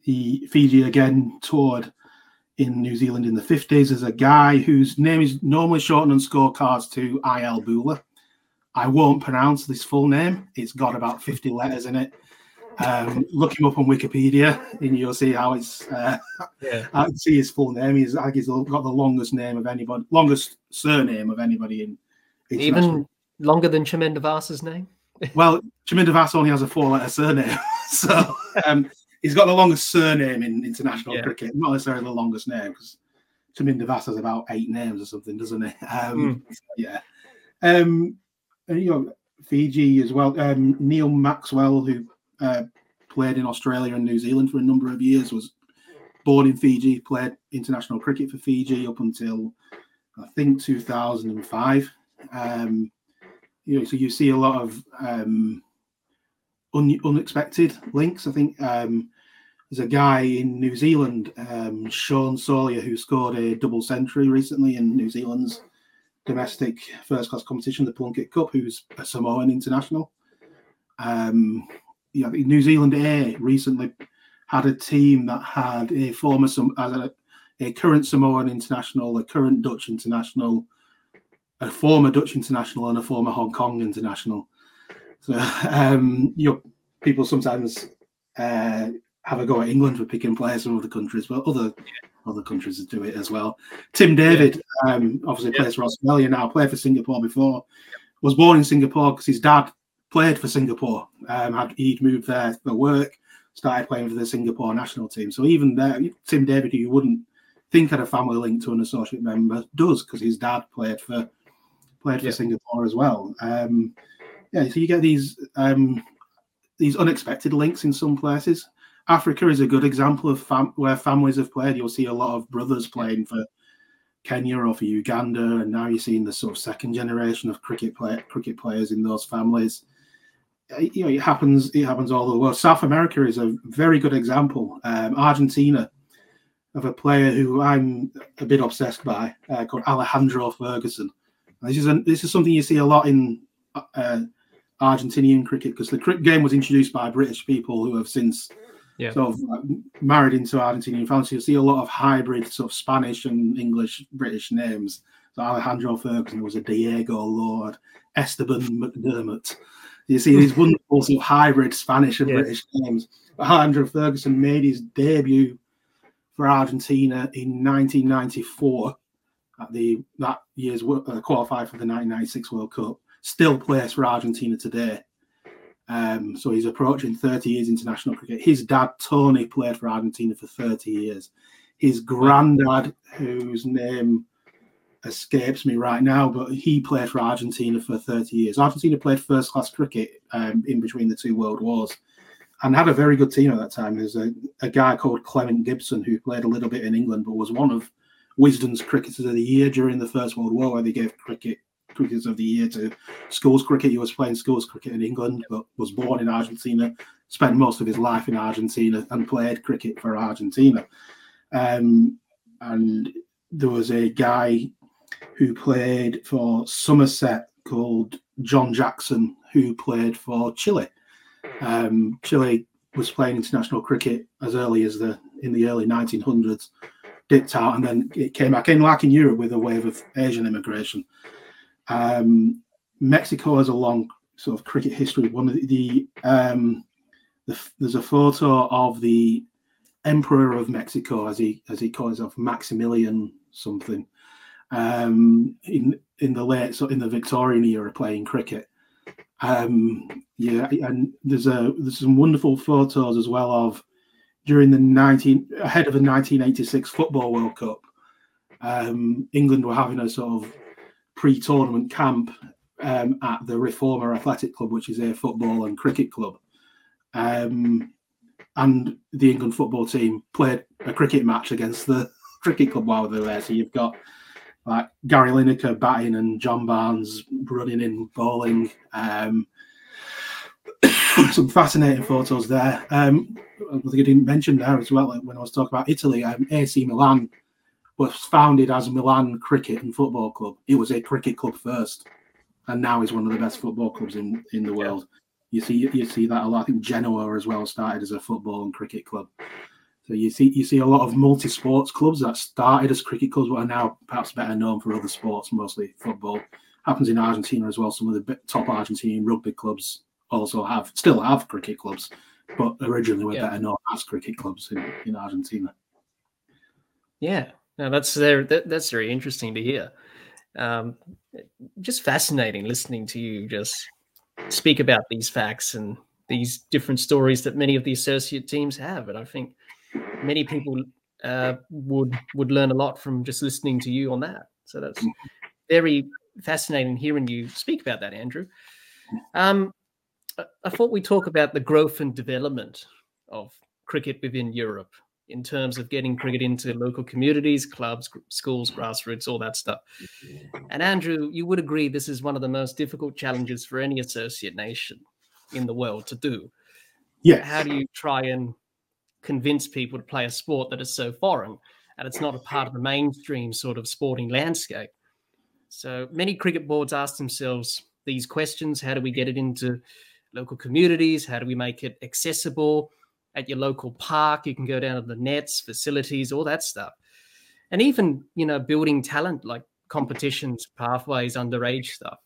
he Fiji again toured in New Zealand in the 50s as a guy whose name is normally shortened on scorecards to IL Bula. I won't pronounce this full name. It's got about 50 letters in it. Um, look him up on Wikipedia and you'll see how it's. Uh, Yeah. I can see his full name. He's, I think he's got the longest name of anybody, longest surname of anybody in. Even longer than Chaminda Vaas's name. well, Chaminda Vaas only has a four-letter surname, so um, he's got the longest surname in international Yeah. cricket, not necessarily the longest name, because Chaminda Vaas has about eight names or something, doesn't he? Um, Yeah. Um, and, you know, Fiji as well. Um, Neil Maxwell, who uh, played in Australia and New Zealand for a number of years, was born in Fiji, played international cricket for Fiji up until I think 2005. Um, you know, so you see a lot of um, un- unexpected links. I think um, there's a guy in New Zealand, um, Sean Sawyer, who scored a double century recently in New Zealand's domestic first class competition, the Plunket Cup, who's a Samoan international. Um, you know, New Zealand A recently had a team that had a former a, a current Samoan international, a current Dutch international, a former Dutch international, and a former Hong Kong international. So um, you know, people sometimes uh, have a go at England for picking players from other countries, but other other countries do it as well. Tim David, um, obviously Yeah. plays for Australia now, played for Singapore before, was born in Singapore because his dad played for Singapore. Um, had he'd moved there for work, started playing for the Singapore national team. So even there, Tim David, who you wouldn't think had a family link to an associate member, does because his dad played for played for Yeah. Singapore as well. Um, yeah, so you get these um, these unexpected links in some places. Africa is a good example of fam- where families have played. You'll see a lot of brothers playing for Kenya or for Uganda, and now you're seeing the sort of second generation of cricket play- cricket players in those families. you know, it happens. It happens all over the world. South America is a very good example. Um, Argentina of a player who I'm a bit obsessed by, uh, called Alejandro Ferguson. This is a, this is something you see a lot in uh, Argentinian cricket because the cricket game was introduced by British people who have since yeah. sort of uh, married into Argentinian families. So you see a lot of hybrid sort of Spanish and English British names. So Alejandro Ferguson was a Diego Lord, Esteban McDermott. You see these wonderful sort of hybrid Spanish and British names. But Alejandro Ferguson made his debut for Argentina in 1994 at the that year's uh, qualified for the 1996 World Cup. Still plays for Argentina today. Um, so he's approaching 30 years international cricket. His dad Tony played for Argentina for 30 years. His granddad, whose name escapes me right now, but he played for Argentina for 30 years. Argentina played first class cricket um, in between the two world wars and had a very good team at that time. There's a, a guy called Clement Gibson who played a little bit in England, but was one of Wisden's Cricketers of the Year during the First World War, where they gave cricket Cricketers of the Year to schools cricket. He was playing schools cricket in England, but was born in Argentina, spent most of his life in Argentina, and played cricket for Argentina. Um, and there was a guy who played for Somerset called John Jackson, who played for Chile. Um, Chile was playing international cricket as early as the in the early 1900s, dipped out, and then it came back in like in Europe with a wave of Asian immigration. Um, Mexico has a long sort of cricket history. One of the, the, um, the there's a photo of the Emperor of Mexico, as he as he calls himself, Maximilian something, um, in in the late so in the Victorian era playing cricket. Um, yeah, and there's a there's some wonderful photos as well of during the 19 ahead of the 1986 Football World Cup. Um, England were having a sort of pre-tournament camp um, at the Reforma Athletic Club, which is a football and cricket club. Um, and the England football team played a cricket match against the cricket club while they were there. So you've got like Gary Lineker batting and John Barnes running in bowling. Um, some fascinating photos there. Um, I think I didn't mention there as well when I was talking about Italy. Um, AC Milan was founded as Milan Cricket and Football Club. It was a cricket club first, and now is one of the best football clubs in, in the world. You see, you see that a lot. I think Genoa as well started as a football and cricket club. So you see you see a lot of multi-sports clubs that started as cricket clubs, but are now perhaps better known for other sports, mostly football. Happens in Argentina as well. Some of the top Argentine rugby clubs also have still have cricket clubs, but originally were yeah. better known as cricket clubs in, in Argentina. Yeah, no, that's there. That, that's very interesting to hear. Um, just fascinating listening to you just speak about these facts and these different stories that many of the associate teams have, and I think many people uh, would would learn a lot from just listening to you on that. So that's very fascinating hearing you speak about that, Andrew. Um, I thought we talk about the growth and development of cricket within Europe in terms of getting cricket into local communities, clubs, schools, grassroots, all that stuff. And Andrew, you would agree this is one of the most difficult challenges for any associate nation in the world to do. Yeah. How do you try and convince people to play a sport that is so foreign and it's not a part of the mainstream sort of sporting landscape. So many cricket boards ask themselves these questions How do we get it into local communities? How do we make it accessible at your local park? You can go down to the nets, facilities, all that stuff. And even, you know, building talent like competitions, pathways, underage stuff,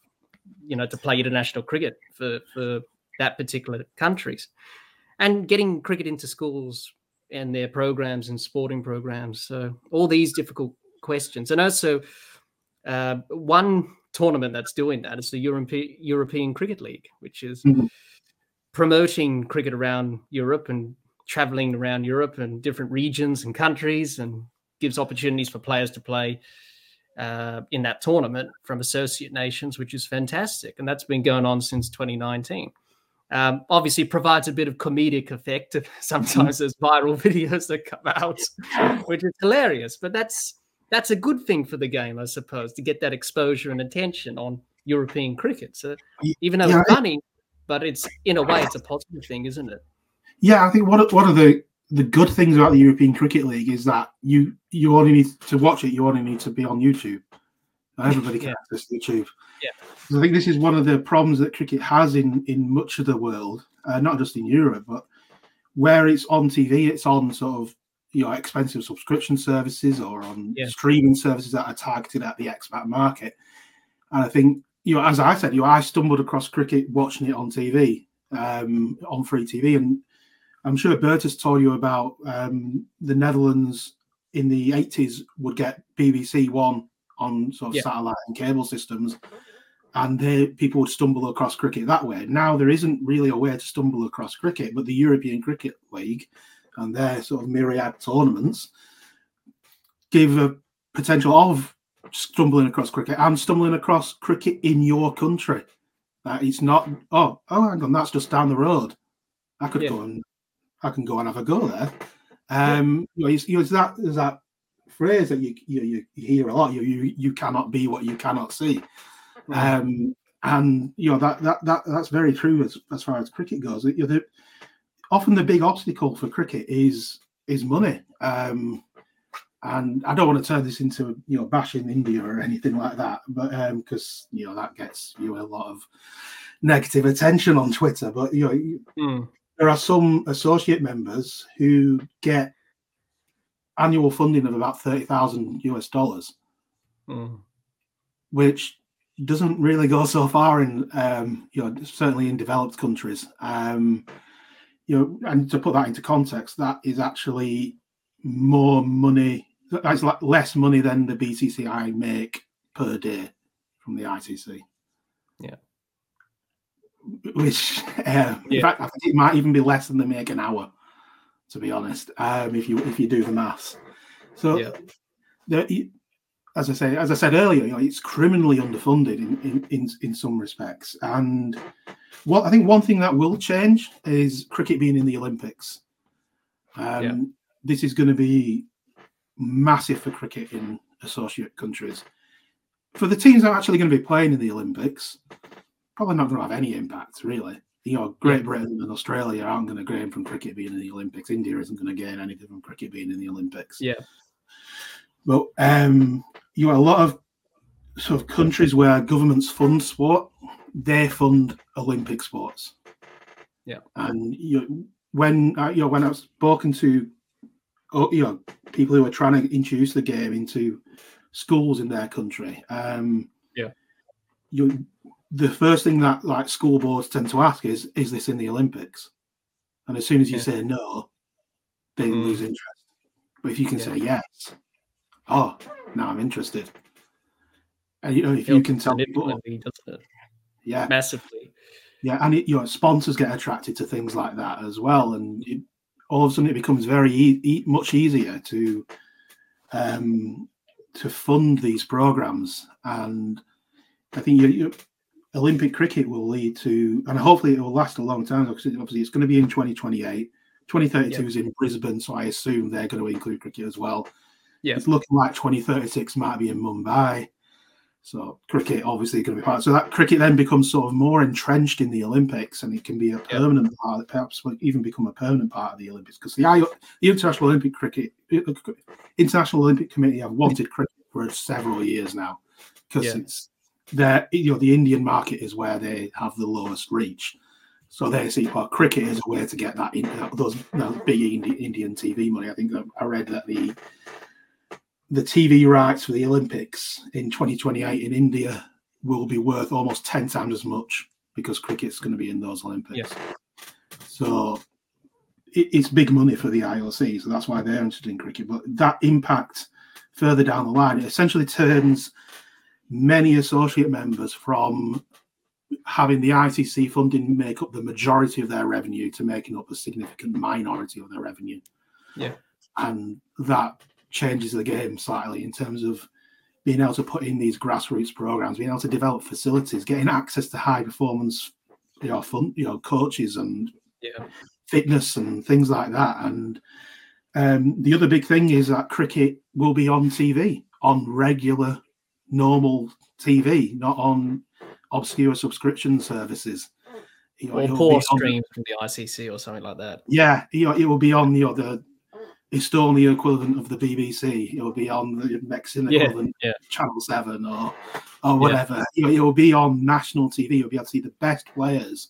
you know, to play international cricket for, for that particular countries and getting cricket into schools and their programs and sporting programs. So all these difficult questions, and also uh, one tournament that's doing that is the European European Cricket League, which is mm-hmm. promoting cricket around Europe and traveling around Europe and different regions and countries, and gives opportunities for players to play. Uh, in that tournament from associate nations, which is fantastic. And that's been going on since 2019. Um, obviously, provides a bit of comedic effect. Sometimes there's viral videos that come out, which is hilarious. But that's that's a good thing for the game, I suppose, to get that exposure and attention on European cricket. So even though yeah, it's funny, but it's in a way it's a positive thing, isn't it? Yeah, I think one of, one of the the good things about the European Cricket League is that you you only need to watch it. You only need to be on YouTube. Everybody can Yeah. access YouTube. Yeah. I think this is one of the problems that cricket has in in much of the world, uh, not just in Europe, but where it's on TV, it's on sort of you know expensive subscription services or on Yeah. streaming services that are targeted at the expat market. And I think you know, as I said, you know, I stumbled across cricket watching it on TV, um, on free TV, and I'm sure Bert has told you about um, the Netherlands in the 80s would get BBC One on sort of Yeah. satellite and cable systems, and they, people would stumble across cricket that way. Now there isn't really a way to stumble across cricket, but the European Cricket League and their sort of myriad tournaments give a potential of stumbling across cricket and stumbling across cricket in your country. That it's not, oh, oh, hang on, that's just down the road. I could Yeah. go and I can go and have a go there. Um, you know, it's, you know, it's that there's that phrase that you you, you hear a lot. You, you you cannot be what you cannot see. Um, and you know that that that that's very true as, as far as cricket goes. You know, the, often the big obstacle for cricket is is money. Um, and I don't want to turn this into you know bashing India or anything like that, but because you know that gets you a lot of negative attention on Twitter. But you know Mm. There are some associate members who get annual funding of about thirty thousand US dollars Mm. which doesn't really go so far in um, you know certainly in developed countries um, you know and to put that into context that is actually more money that's like less money than the bcci make per day from the ICC Yeah. Which uh, in fact i think it might even be less than they make an hour to be honest um, if you if you do the maths so Yeah. the, as I say, as I said earlier, you know, it's criminally underfunded in, in, in, in some respects. And what I think one thing that will change is cricket being in the Olympics. Um, Yeah. This is going to be massive for cricket in associate countries. For the teams that are actually going to be playing in the Olympics, probably not going to have any impact, really. You know, Great Britain and Australia aren't going to gain from cricket being in the Olympics. India isn't going to gain anything from cricket being in the Olympics. Yeah. But um, you know, a lot of sort of countries where governments fund sport, they fund Olympic sports. Yeah. And you know, when uh, you know when I've spoken to oh, you know people who are trying to introduce the game into schools in their country, um, Yeah. you the first thing that like school boards tend to ask is, is this in the Olympics? And as soon as you Yeah. say no, they Mm. lose interest. But if you can Yeah. say yes, oh, now I'm interested. And you know, if It'll you can tell people, manipulatively, doesn't it? yeah, Massively. yeah, and it, you know, sponsors get attracted to things like that as well, and it, all of a sudden it becomes very e- e- much easier to um, to fund these programs. And I think you, you, Olympic cricket will lead to, and hopefully it will last a long time. Because obviously it's going to be in 2028. 2032 Yeah. is in Brisbane, so I assume they're going to include cricket as well. Yeah. It's looking like 2036 might be in Mumbai. So cricket obviously going to be part. So that cricket then becomes sort of more entrenched in the Olympics, and it can be a permanent part, perhaps even become a permanent part of the Olympics. Because the, the International Olympic Cricket, International Olympic Committee have wanted cricket for several years now, because Yeah. it's their, you know, the Indian market is where they have the lowest reach. So they see well, cricket is a way to get that in those that big Indi- Indian TV money. I think I read that the the TV rights for the Olympics in 2028 in India will be worth almost 10 times as much because cricket's going to be in those Olympics. Yes. So it, it's big money for the IOC, so that's why they're interested in cricket. But that impact further down the line, it essentially turns many associate members from having the ICC funding make up the majority of their revenue to making up a significant minority of their revenue. Yeah. And that changes the game slightly in terms of being able to put in these grassroots programs, being able to develop facilities, getting access to high performance, you know, fun, you know, coaches and Yeah. fitness and things like that. And um, the other big thing is that cricket will be on TV, on regular, normal TV, not on obscure subscription services. You know, Or poor streams from the ICC or something like that. Yeah, you know, it will be on you know, the Estonia equivalent of the BBC. It will be on the Mexican Yeah, equivalent, yeah. Channel Seven or or whatever. You know, it will be on national TV. You'll be able to see the best players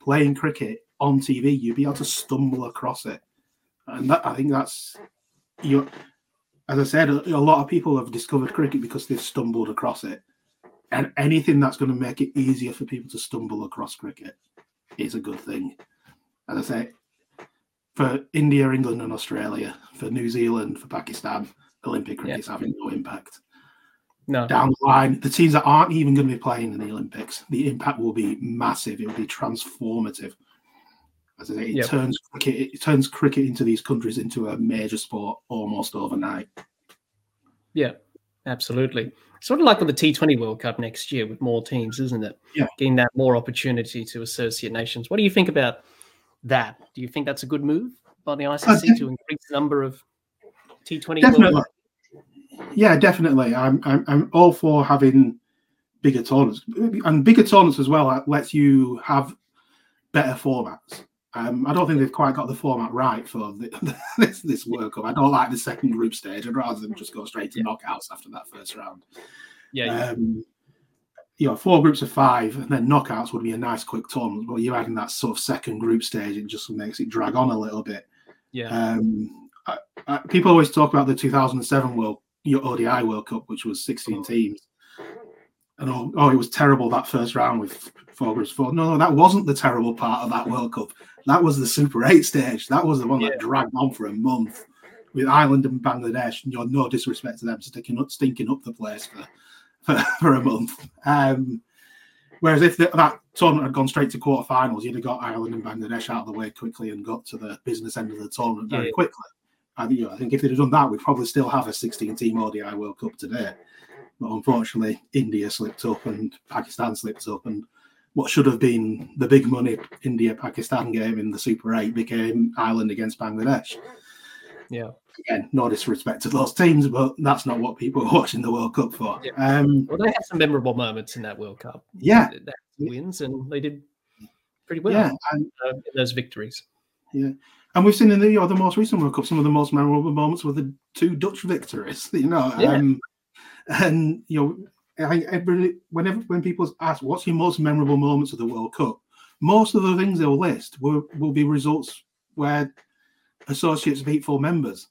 playing cricket on TV. You'll be able to stumble across it, and that, I think that's you. As I said, a, a lot of people have discovered cricket because they've stumbled across it, and anything that's going to make it easier for people to stumble across cricket is a good thing. As I say, for India, England, and Australia, for New Zealand, for Pakistan, Olympic cricket's having no impact. No. Down the line, the teams that aren't even going to be playing in the Olympics, the impact will be massive. It will be transformative. As I say, it Yep. turns cricket, it turns cricket into these countries into a major sport almost overnight. Yeah, absolutely. Sort of like with the T20 World Cup next year with more teams, isn't it? Yeah. Getting that more opportunity to associate nations. What do you think about that? Do you think that's a good move by the ICC uh, to increase the number of T20 World Definitely. Cup? Yeah, definitely. I'm, I'm I'm all for having bigger tournaments and bigger tournaments as well. That lets you have better formats. Um, I don't think they've quite got the format right for the, this this World Cup. I don't like the second group stage. I'd rather them just go straight to Yeah. knockouts after that first round. Yeah, yeah. Um, you know, four groups of five, and then knockouts would be a nice quick tournament. But you're adding that sort of second group stage, it just makes it drag on a little bit. yeah. Um, I, I, people always talk about the 2007 World your ODI World Cup, which was 16 teams. And oh, oh, it was terrible that first round with four groups. Four. No, no, that wasn't the terrible part of that World Cup. That was the Super Eight stage. That was the one Yeah. that dragged on for a month with Ireland and Bangladesh. And you're no disrespect to them sticking up, stinking up the place for for, for a month. Um, whereas if the, that tournament had gone straight to quarterfinals, you'd have got Ireland and Bangladesh out of the way quickly and got to the business end of the tournament very Yeah. quickly. I think, you know, I think if they'd have done that, we'd probably still have a 16 team ODI World Cup today. But unfortunately, India slipped up and Pakistan slipped up. And what should have been the big money India Pakistan game in the Super 8 became Ireland against Bangladesh. Yeah. Again, no disrespect to those teams, but that's not what people are watching the World Cup for. Yeah. Um, Well, they had some memorable moments in that World Cup. yeah, They wins, and they did pretty well yeah. And uh, in those victories. Yeah. And we've seen in the, you know, the most recent World Cup some of the most memorable moments were the two Dutch victories. You know, Yeah. um, and you know, I think everybody, whenever when people ask what's your most memorable moments of the World Cup, most of the things they'll list will will be results where associates beat full members.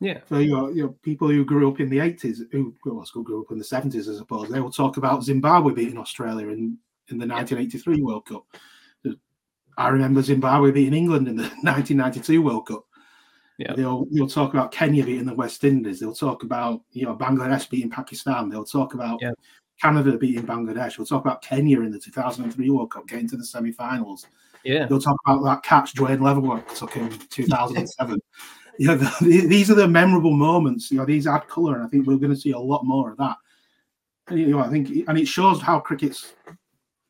Yeah. So you know, you know, people who grew up in the eighties, who well, grew up in the seventies, I suppose, they will talk about Zimbabwe beating Australia in in the 1983 World Cup. I remember Zimbabwe beating England in the 1992 World Cup. Yeah. They'll they'll talk about Kenya beating the West Indies. They'll talk about you know Bangladesh beating Pakistan. They'll talk about Yeah. Canada beating Bangladesh. We'll talk about Kenya in the 2003 World Cup getting to the semi-finals. Yeah. They'll talk about that catch Dwayne Leverock took in 2007. you know, the, these are the memorable moments. You know, these add colour, and I think we're going to see a lot more of that. And, you know, I think, and it shows how cricket's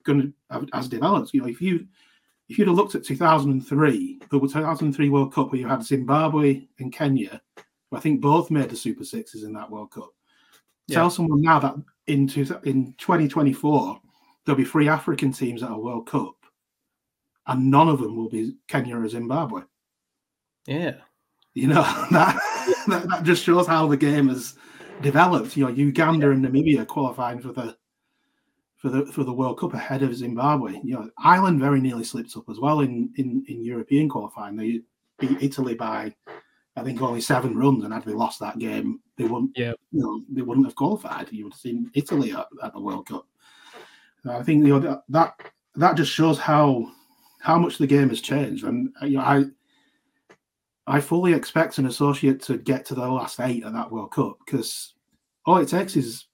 going to has developed. You know, if you if you'd have looked at 2003, the 2003 World Cup where you had Zimbabwe and Kenya, who I think both made the Super Sixes in that World Cup. Yeah. Tell someone now that in two, in 2024 there'll be three African teams at a World Cup, and none of them will be Kenya or Zimbabwe. Yeah. You know that, that that just shows how the game has developed. You know, Uganda and Namibia qualifying for the for the for the World Cup ahead of Zimbabwe. You know, Ireland very nearly slipped up as well in in, in European qualifying. They beat Italy by I think only seven runs, and had they lost that game, they wouldn't. Yeah. You know, they wouldn't have qualified. You would have seen Italy at, at the World Cup. I think you know that, that that just shows how how much the game has changed, and you know, I I fully expect an associate to get to the last eight at that World Cup because all it takes is,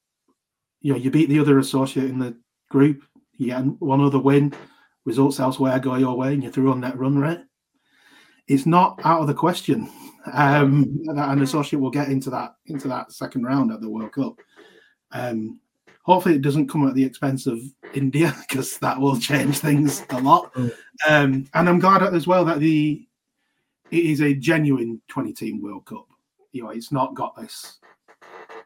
you know, you beat the other associate in the group, you get one other win, results elsewhere go your way, and you're through on that run rate. It's not out of the question um, that an associate will get into that into that second round at the World Cup. Um, hopefully, it doesn't come at the expense of India because that will change things a lot. Mm. Um, and I'm glad as well that the it is a genuine 20 team World Cup. You know, it's not got this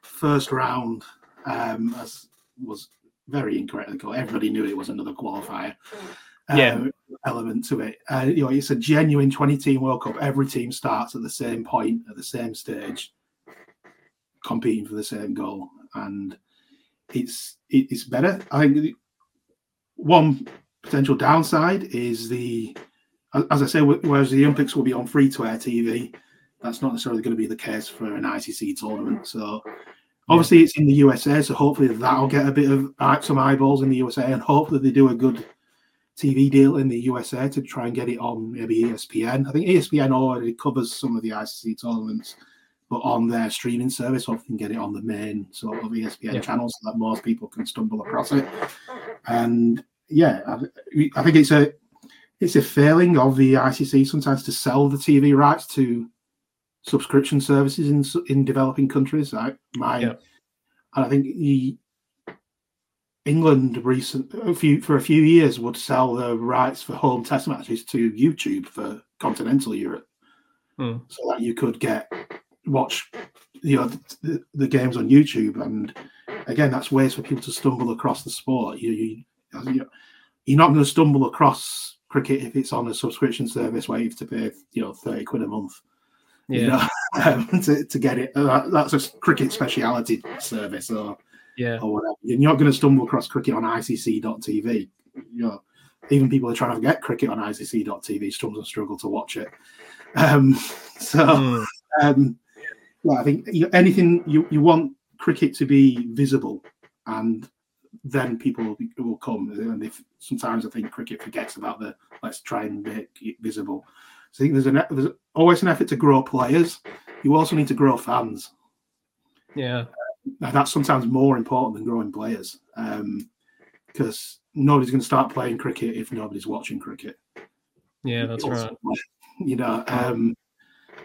first round um, as was very incorrect. Everybody knew it was another qualifier. Yeah. Um, element to it. Uh, you know, it's a genuine 20 team World Cup. Every team starts at the same point, at the same stage, competing for the same goal. And it's it's better. I think one potential downside is the, as I say, whereas the Olympics will be on free to air TV, that's not necessarily going to be the case for an ICC tournament. So obviously it's in the USA, so hopefully that'll mm. get a bit of some eyeballs in the USA, and hopefully they do a good TV deal in the USA to try and get it on maybe ESPN. I think ESPN already covers some of the ICC tournaments, but on their streaming service, hopefully can get it on the main sort of ESPN yeah. channels so that most people can stumble across it. And yeah, I, I think it's a it's a failing of the ICC sometimes to sell the TV rights to subscription services in in developing countries. I, my, yeah. and I think he, England recent a few for a few years would sell the rights for home test matches to YouTube for continental Europe, hmm. so that you could get watch you know the, the, games on YouTube. And again, that's ways for people to stumble across the sport. You, you you're not going to stumble across cricket if it's on a subscription service where you have to pay you know 30 quid a month yeah. you know, um, to, to get it. Uh, that's a cricket speciality service or yeah or whatever. You're not going to stumble across cricket on ICC.tv. You know, even people who are trying to get cricket on ICC.tv and struggle to watch it. Um, so, mm. um, well, I think anything you, you want cricket to be visible, and then people will, will come. And if sometimes I think cricket forgets about the let's try and make it visible. So I think there's an there's always an effort to grow players. You also need to grow fans. Yeah, uh, that's sometimes more important than growing players because um, nobody's going to start playing cricket if nobody's watching cricket. Yeah, that's right. You know, um,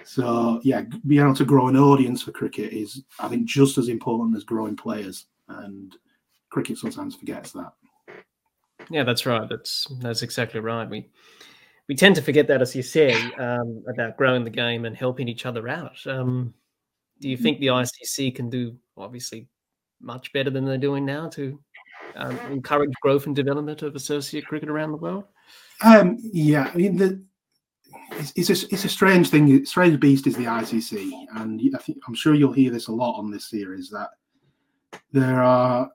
so yeah, being able to grow an audience for cricket is, I think, just as important as growing players, and cricket sometimes forgets that. Yeah, that's right. That's that's exactly right. We we tend to forget that, as you say, um, about growing the game and helping each other out. Um, do you think the ICC can do obviously much better than they're doing now to um, encourage growth and development of associate cricket around the world? Um, yeah, I mean the, it's, it's, a it's a strange thing. Strange beast is the ICC, and I think I'm sure you'll hear this a lot on this series that there are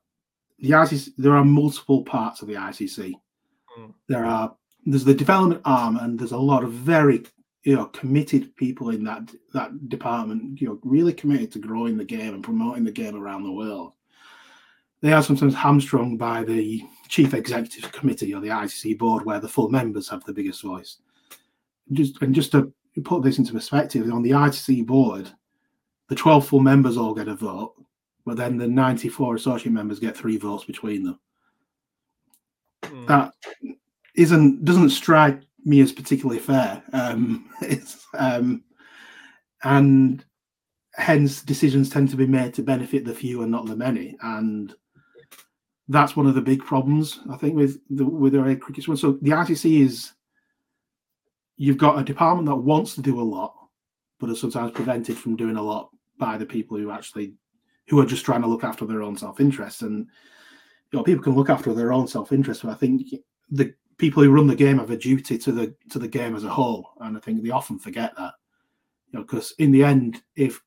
the ICC. There are multiple parts of the ICC. Mm. There are there's the development arm, and there's a lot of very you know committed people in that that department. You know, really committed to growing the game and promoting the game around the world. They are sometimes hamstrung by the chief executive committee or the ICC board, where the full members have the biggest voice. Just and just to put this into perspective, on the ICC board, the 12 full members all get a vote, but then the 94 associate members get three votes between them. Mm. That isn't doesn't strike me as particularly fair. Um, um, and hence decisions tend to be made to benefit the few and not the many. And that's one of the big problems I think with the with the cricket. So the ICC is you've got a department that wants to do a lot, but is sometimes prevented from doing a lot by the people who actually who are just trying to look after their own self interest. And you know, people can look after their own self interest, but I think the people who run the game have a duty to the to the game as a whole, and I think they often forget that. You know, because in the end, if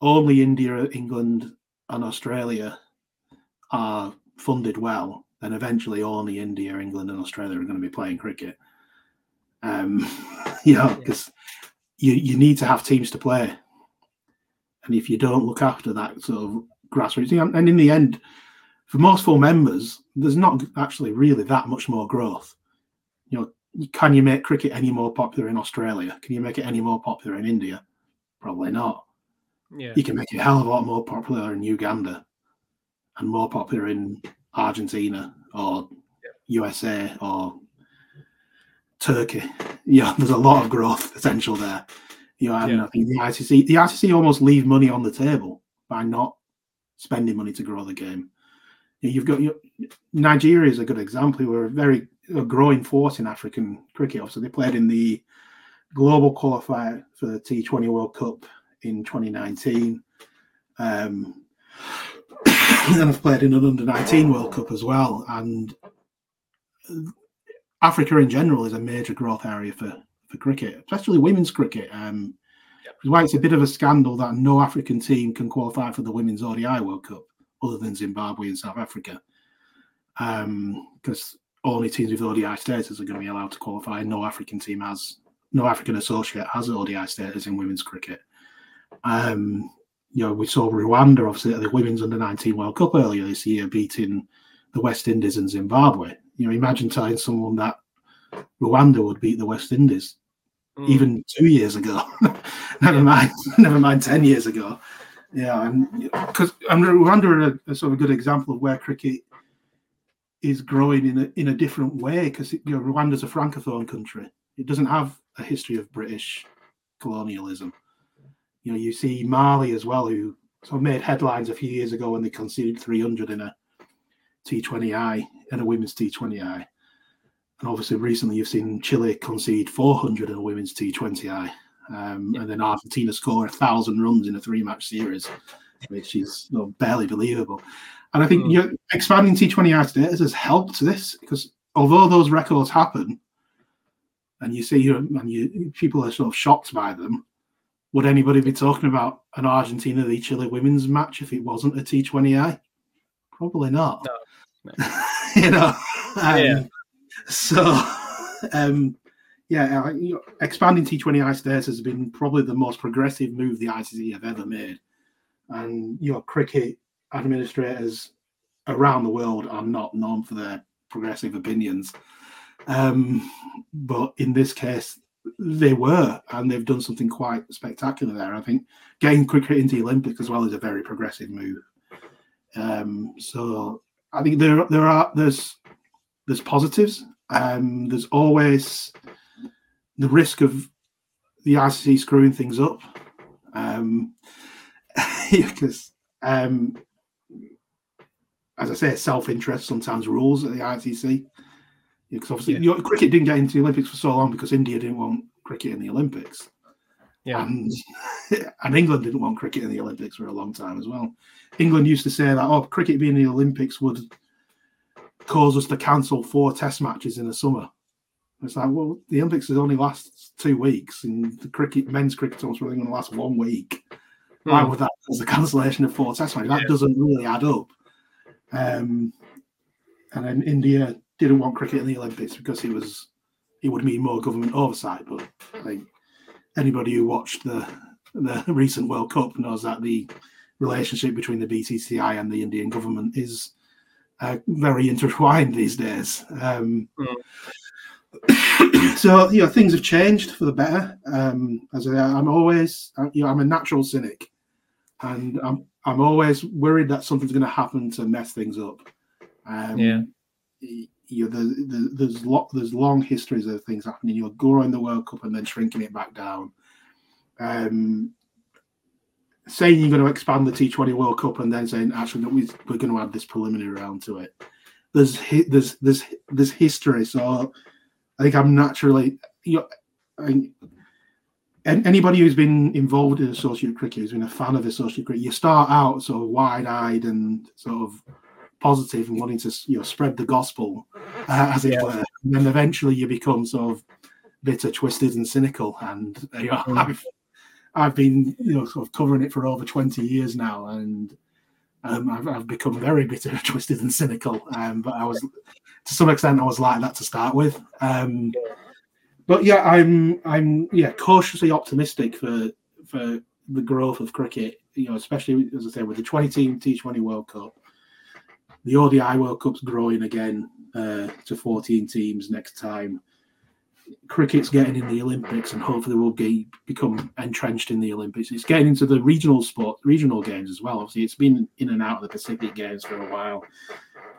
only India, England, and Australia are funded well, then eventually only India, England, and Australia are going to be playing cricket. Um, you know, because you you need to have teams to play, and if you don't look after that sort of grassroots, and in the end, for most full members, there's not actually really that much more growth. You know, can you make cricket any more popular in Australia? Can you make it any more popular in India? Probably not. Yeah. You can make it a hell of a lot more popular in Uganda and more popular in Argentina or yeah. USA or Turkey. Yeah, there's a lot of growth potential there. You know, and yeah. I think the ICC, the ICC almost leave money on the table by not spending money to grow the game you've got Nigeria is a good example. We're a very a growing force in African cricket. So they played in the global qualifier for the T20 World Cup in 2019. Um, and I've played in an under 19 World Cup as well. And Africa in general is a major growth area for for cricket, especially women's cricket. Um, yep. Why it's a bit of a scandal that no African team can qualify for the Women's ODI World Cup other than Zimbabwe and South Africa, because um, only teams with ODI status are going to be allowed to qualify. No African team has, no African associate has ODI status in women's cricket. Um, you know, we saw Rwanda obviously at the Women's Under 19 World Cup earlier this year beating the West Indies and Zimbabwe. You know, imagine telling someone that Rwanda would beat the West Indies mm. even two years ago. never mind, never mind ten years ago. Yeah, and because I'm Rwanda a, a sort of a good example of where cricket is growing in a in a different way because you know Rwanda's a francophone country. It doesn't have a history of British colonialism. You know, you see Mali as well, who sort of made headlines a few years ago when they conceded 300 in a T20I and a women's T20I. And obviously, recently you've seen Chile concede 400 in a women's T20I, um, yeah. and then Argentina score a thousand runs in a three-match series, which is you know, barely believable. And I think mm. you expanding T20I status has helped this because although those records happen, and you see and you people are sort of shocked by them, would anybody be talking about an Argentina v Chile women's match if it wasn't a T20I? Probably not. No. no. you know, um, yeah. So, um, yeah, expanding T20I status has been probably the most progressive move the ICC have ever made. And, you know, cricket administrators around the world are not known for their progressive opinions. Um, but in this case, they were, and they've done something quite spectacular there. I think getting cricket into the Olympics as well is a very progressive move. Um, so I think there there are there's there's positives. Um, there's always the risk of the ICC screwing things up because, um, as I say, self-interest sometimes rules at the ICC. Because obviously, yeah. you know, cricket didn't get into the Olympics for so long because India didn't want cricket in the Olympics. Yeah. And, and England didn't want cricket in the Olympics for a long time as well. England used to say that, oh, cricket being in the Olympics would cause us to cancel four test matches in the summer. It's like, well, the Olympics is only last two weeks, and the cricket men's cricket is only going to last one week. Hmm. Why would that cause a cancellation of four test matches? That yeah. doesn't really add up. Um, and then India didn't want cricket in the Olympics because it was it would mean more government oversight. But like anybody who watched the the recent World Cup knows that the relationship between the BCCI and the Indian government is uh, very intertwined these days. Um, mm. so you know things have changed for the better. Um, as I, am always, you know, I'm a natural cynic, and I'm I'm always worried that something's going to happen to mess things up. Um, yeah. You know, the, the, there's lot, there's long histories of things happening. You're growing the World Cup and then shrinking it back down. Um, saying you're going to expand the T20 World Cup and then saying actually no, we, are going to add this preliminary round to it. There's there's there's there's history, so I think I'm naturally you know, I, anybody who's been involved in associate cricket, who's been a fan of associate cricket, you start out sort of wide-eyed and sort of positive and wanting to you know spread the gospel, uh, as it yeah. were. And then eventually you become sort of bitter, twisted, and cynical. And you know, mm. I've I've been, you know, sort of covering it for over 20 years now, and um, I've, I've, become very bitter, twisted, and cynical. Um, but I was, to some extent, I was like that to start with. Um, but yeah, I'm, I'm, yeah, cautiously optimistic for for the growth of cricket. You know, especially as I say, with the 20 team T20 World Cup, the ODI World Cup's growing again uh, to 14 teams next time cricket's getting in the Olympics and hopefully will get, become entrenched in the Olympics. It's getting into the regional sport, regional games as well. Obviously, it's been in and out of the Pacific Games for a while.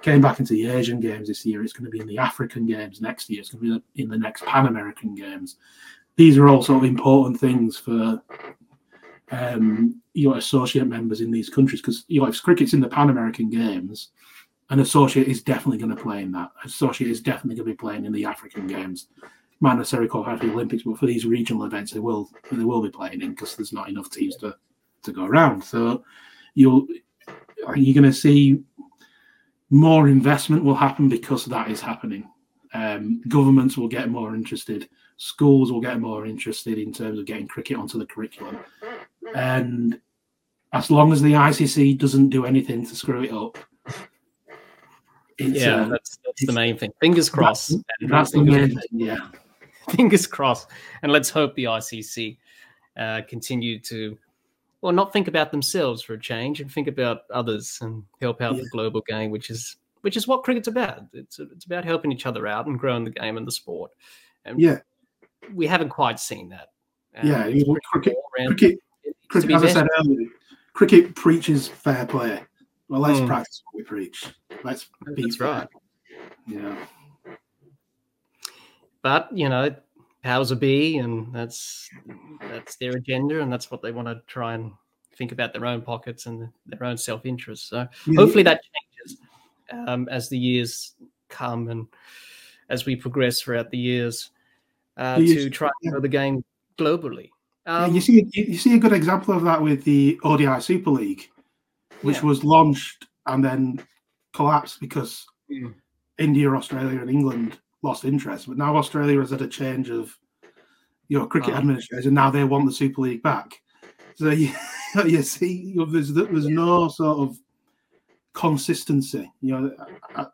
Came back into the Asian Games this year. It's going to be in the African Games next year. It's going to be in the next Pan American Games. These are all sort of important things for um, your associate members in these countries because you know if cricket's in the Pan American Games, an associate is definitely going to play in that. Associate is definitely going to be playing in the African Games might necessarily qualify for the Olympics, but for these regional events, they will they will be playing in because there's not enough teams to to go around. So you'll you're going to see more investment will happen because that is happening. Um, governments will get more interested. Schools will get more interested in terms of getting cricket onto the curriculum. And as long as the ICC doesn't do anything to screw it up, yeah, uh, that's that's the main thing. Fingers crossed. That's, that's the main thing. Yeah, fingers crossed, and let's hope the ICC uh, continue to, well, not think about themselves for a change, and think about others and help out yeah. the global game, which is which is what cricket's about. It's it's about helping each other out and growing the game and the sport. And yeah, we haven't quite seen that. Um, yeah, cricket, cricket, cricket as I said earlier, cricket preaches fair play. Well, let's mm. practice what we preach. Let's be That's fair. right. Yeah. But you know, powers of be, and that's that's their agenda, and that's what they want to try and think about their own pockets and their own self interest. So yeah. hopefully that changes um, as the years come and as we progress throughout the years uh, to try and grow the game globally. Um, yeah, you see, you see a good example of that with the ODI Super League, which yeah. was launched and then collapsed because mm. India, Australia, and England lost interest. But now Australia has had a change of, you know, cricket oh. administrators, and now they want the Super League back. So you, you see, you know, there's there's no sort of consistency. You know, I, I,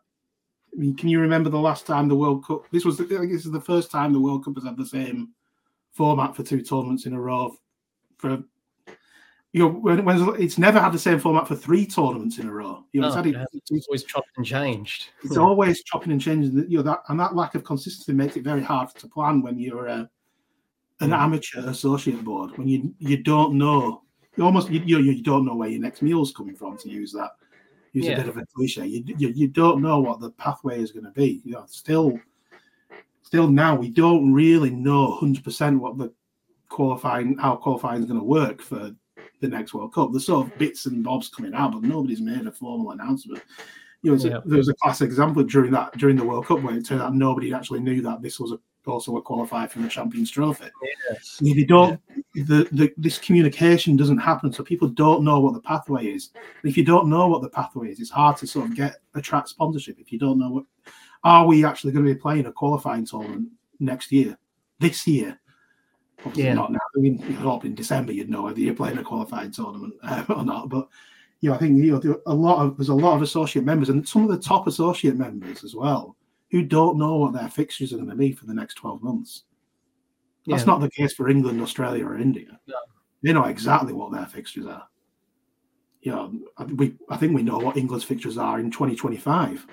mean, can you remember the last time the World Cup? This was, I this is the first time the World Cup has had the same format for two tournaments in a row. For you know, when, when it's never had the same format for three tournaments in a row. You know, it's, it, it's, always chopped and changed. It's always chopping and changing. You know that, and that lack of consistency makes it very hard to plan when you're a, an mm. amateur associate board. When you you don't know, you almost you, you you don't know where your next meal is coming from. To use that, use yeah. a bit of a cliche. You, you you don't know what the pathway is going to be. You know, still still now we don't really know 100% what the qualifying how qualifying is going to work for the next World Cup. There's sort of bits and bobs coming out, but nobody's made a formal announcement. You know, yeah. a, there was a classic example during that during the World Cup where it turned out nobody actually knew that this was a, also a qualifier for the Champions Trophy. Yes. They don't. Yeah. The, the this communication doesn't happen, so people don't know what the pathway is. And if you don't know what the pathway is, it's hard to sort of get attract sponsorship. If you don't know what are we actually going to be playing a qualifying tournament next year, this year? Obviously yeah. not now. I mean, you'd hope in December you'd know whether you're playing a qualified tournament um, or not. But you know, I think you know a lot of there's a lot of associate members and some of the top associate members as well who don't know what their fixtures are going to be for the next 12 months. That's yeah. not the case for England, Australia, or India. No. They know exactly what their fixtures are. You know, we I think we know what England's fixtures are in 2025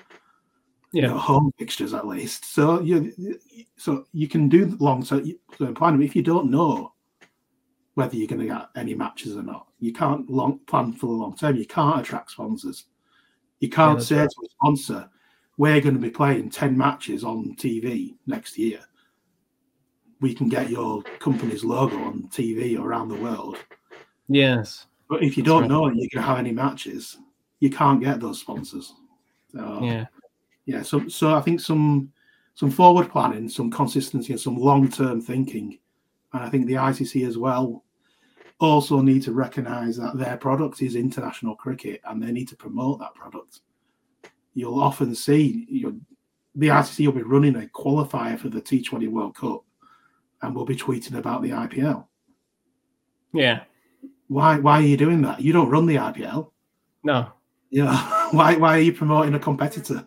you know, home fixtures at least. So you so you can do long term planning. If you don't know whether you're going to get any matches or not, you can't long plan for the long term. You can't attract sponsors. You can't yeah, say right. to a sponsor, "We're going to be playing ten matches on TV next year. We can get your company's logo on TV around the world." Yes, but if you don't right. know you're going to have any matches, you can't get those sponsors. So, yeah yeah, so so I think some some forward planning, some consistency, and some long term thinking, and I think the ICC as well also need to recognise that their product is international cricket, and they need to promote that product. You'll often see you the ICC will be running a qualifier for the T20 World Cup, and we'll be tweeting about the IPL. Yeah. Why? Why are you doing that? You don't run the IPL. No. Yeah. why? Why are you promoting a competitor?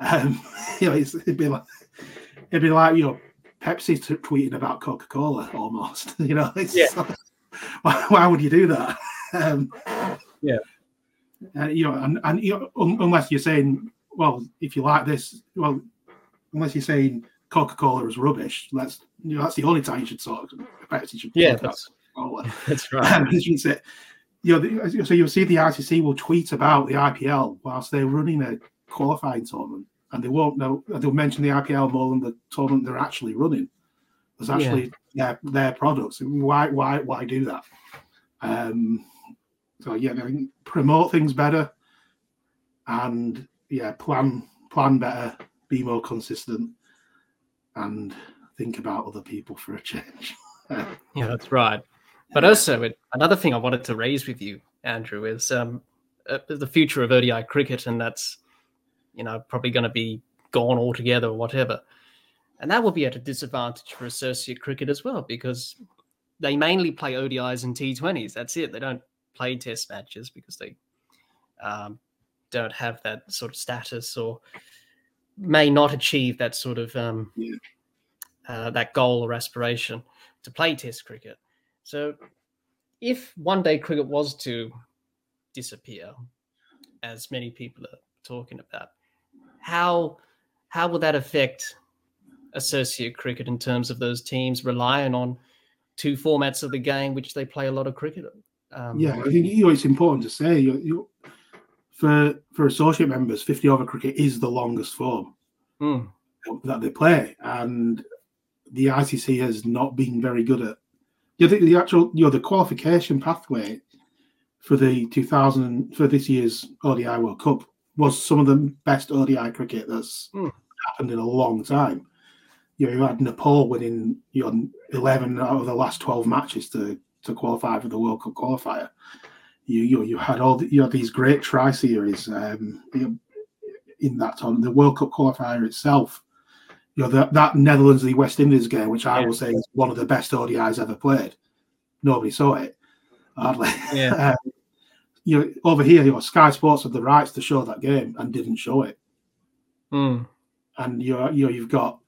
Um, you know, it'd be like it'd be like you know Pepsi t- tweeting about Coca Cola almost. You know, yeah. why, why, would you do that? Um, yeah, and you know, and, and you know, un- unless you're saying, well, if you like this, well, unless you're saying Coca Cola is rubbish, that's you know, that's the only time you should talk. Pepsi should yeah, that's, that's right. Um, you say, you know, so you'll see the ICC will tweet about the IPL whilst they're running a qualifying tournament, and they won't know. They'll mention the IPL more than the tournament they're actually running. There's actually yeah. their their products. Why why why do that? Um, so yeah, I think promote things better, and yeah, plan plan better, be more consistent, and think about other people for a change. yeah, that's right. But also, another thing I wanted to raise with you, Andrew, is um, uh, the future of ODI cricket, and that's you know, probably going to be gone altogether or whatever. And that will be at a disadvantage for associate cricket as well because they mainly play ODIs and T20s. That's it. They don't play test matches because they um, don't have that sort of status or may not achieve that sort of um, Yeah. uh, that goal or aspiration to play test cricket. So if one day cricket was to disappear, as many people are talking about, how how will that affect associate cricket in terms of those teams relying on two formats of the game which they play a lot of cricket? Um, Yeah, I think you know it's important to say you, you for for associate members, fifty over cricket is the longest form hmm, that they play, and the ICC has not been very good at. You know, the, the actual you know the qualification pathway for the 2000 for this year's ODI World Cup was some of the best ODI cricket that's Hmm. happened in a long time. You know, you had Nepal winning you know, 11 out of the last 12 matches to to qualify for the World Cup qualifier. You you, you had all the, you had these great tri series um, you know, in that time. The World Cup qualifier itself, you know that that Netherlands the West Indies game, which I Yeah. will say is one of the best ODIs ever played. Nobody saw it. Hardly. Yeah. Um, you know, over here, you know, Sky Sports had the rights to show that game and didn't show it. hmm, And you're, you know, you've got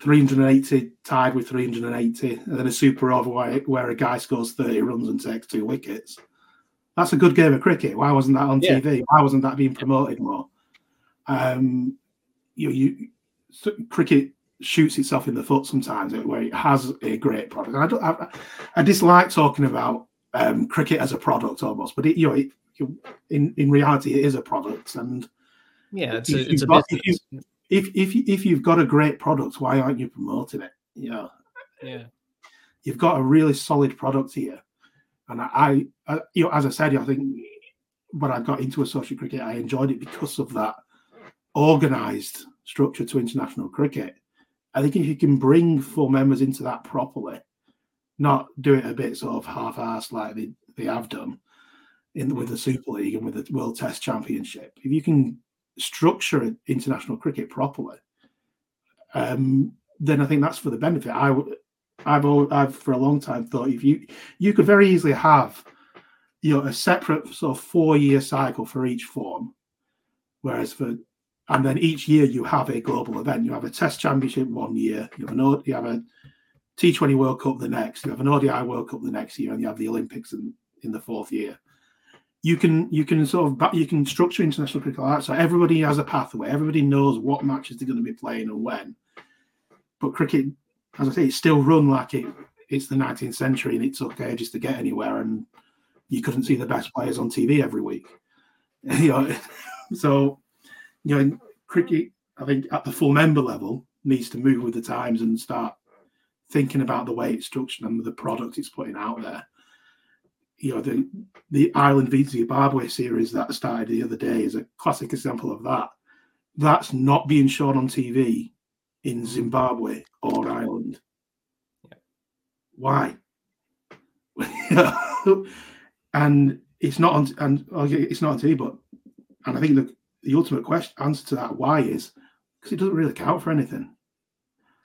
380 tied with 380, and then a super over where, where a guy scores 30 runs and takes two wickets. That's a good game of cricket. Why wasn't that on Yeah. TV? Why wasn't that being promoted more? Um, you, you so cricket shoots itself in the foot sometimes where it has a great product. And I don't, I, I dislike talking about um, cricket as a product almost, but it, you know, it, in in reality, it is a product. And yeah, it's If a, you've it's a got- if business. if if if you've got a great product, why aren't you promoting it? You know, Yeah, you've got a really solid product here. And I, I you know, as I said, I think when I got into associate cricket, I enjoyed it because of that organised structure to international cricket. I think if you can bring full members into that properly, not do it a bit sort of half-assed like they, they have done in with the Super League and with the World Test Championship. If you can structure international cricket properly, um, then I think that's for the benefit. I would. I've always, I've for a long time thought if you you could very easily have you know a separate sort of four year cycle for each form, whereas for and then each year you have a global event. You have a Test Championship one year, you have an you have a T Twenty World Cup the next, you have an ODI World Cup the next year, and you have the Olympics in, in the fourth year. You can you can sort of you can structure international cricket like that, so everybody has a pathway. Everybody knows what matches they're going to be playing and when. But cricket as I say, it's still run like it it's the 19th century and it took ages to get anywhere, and you couldn't see the best players on TV every week. you know, so you know, cricket, I think at the full member level needs to move with the times and start thinking about the way it's structured and the product it's putting out there. You know, the the Ireland v Zimbabwe series that started the other day is a classic example of that. That's not being shown on TV in Zimbabwe or Ireland. Why? and it's not on and okay, it's not on TV, but and I think the, the ultimate question answer to that why is because it doesn't really count for anything.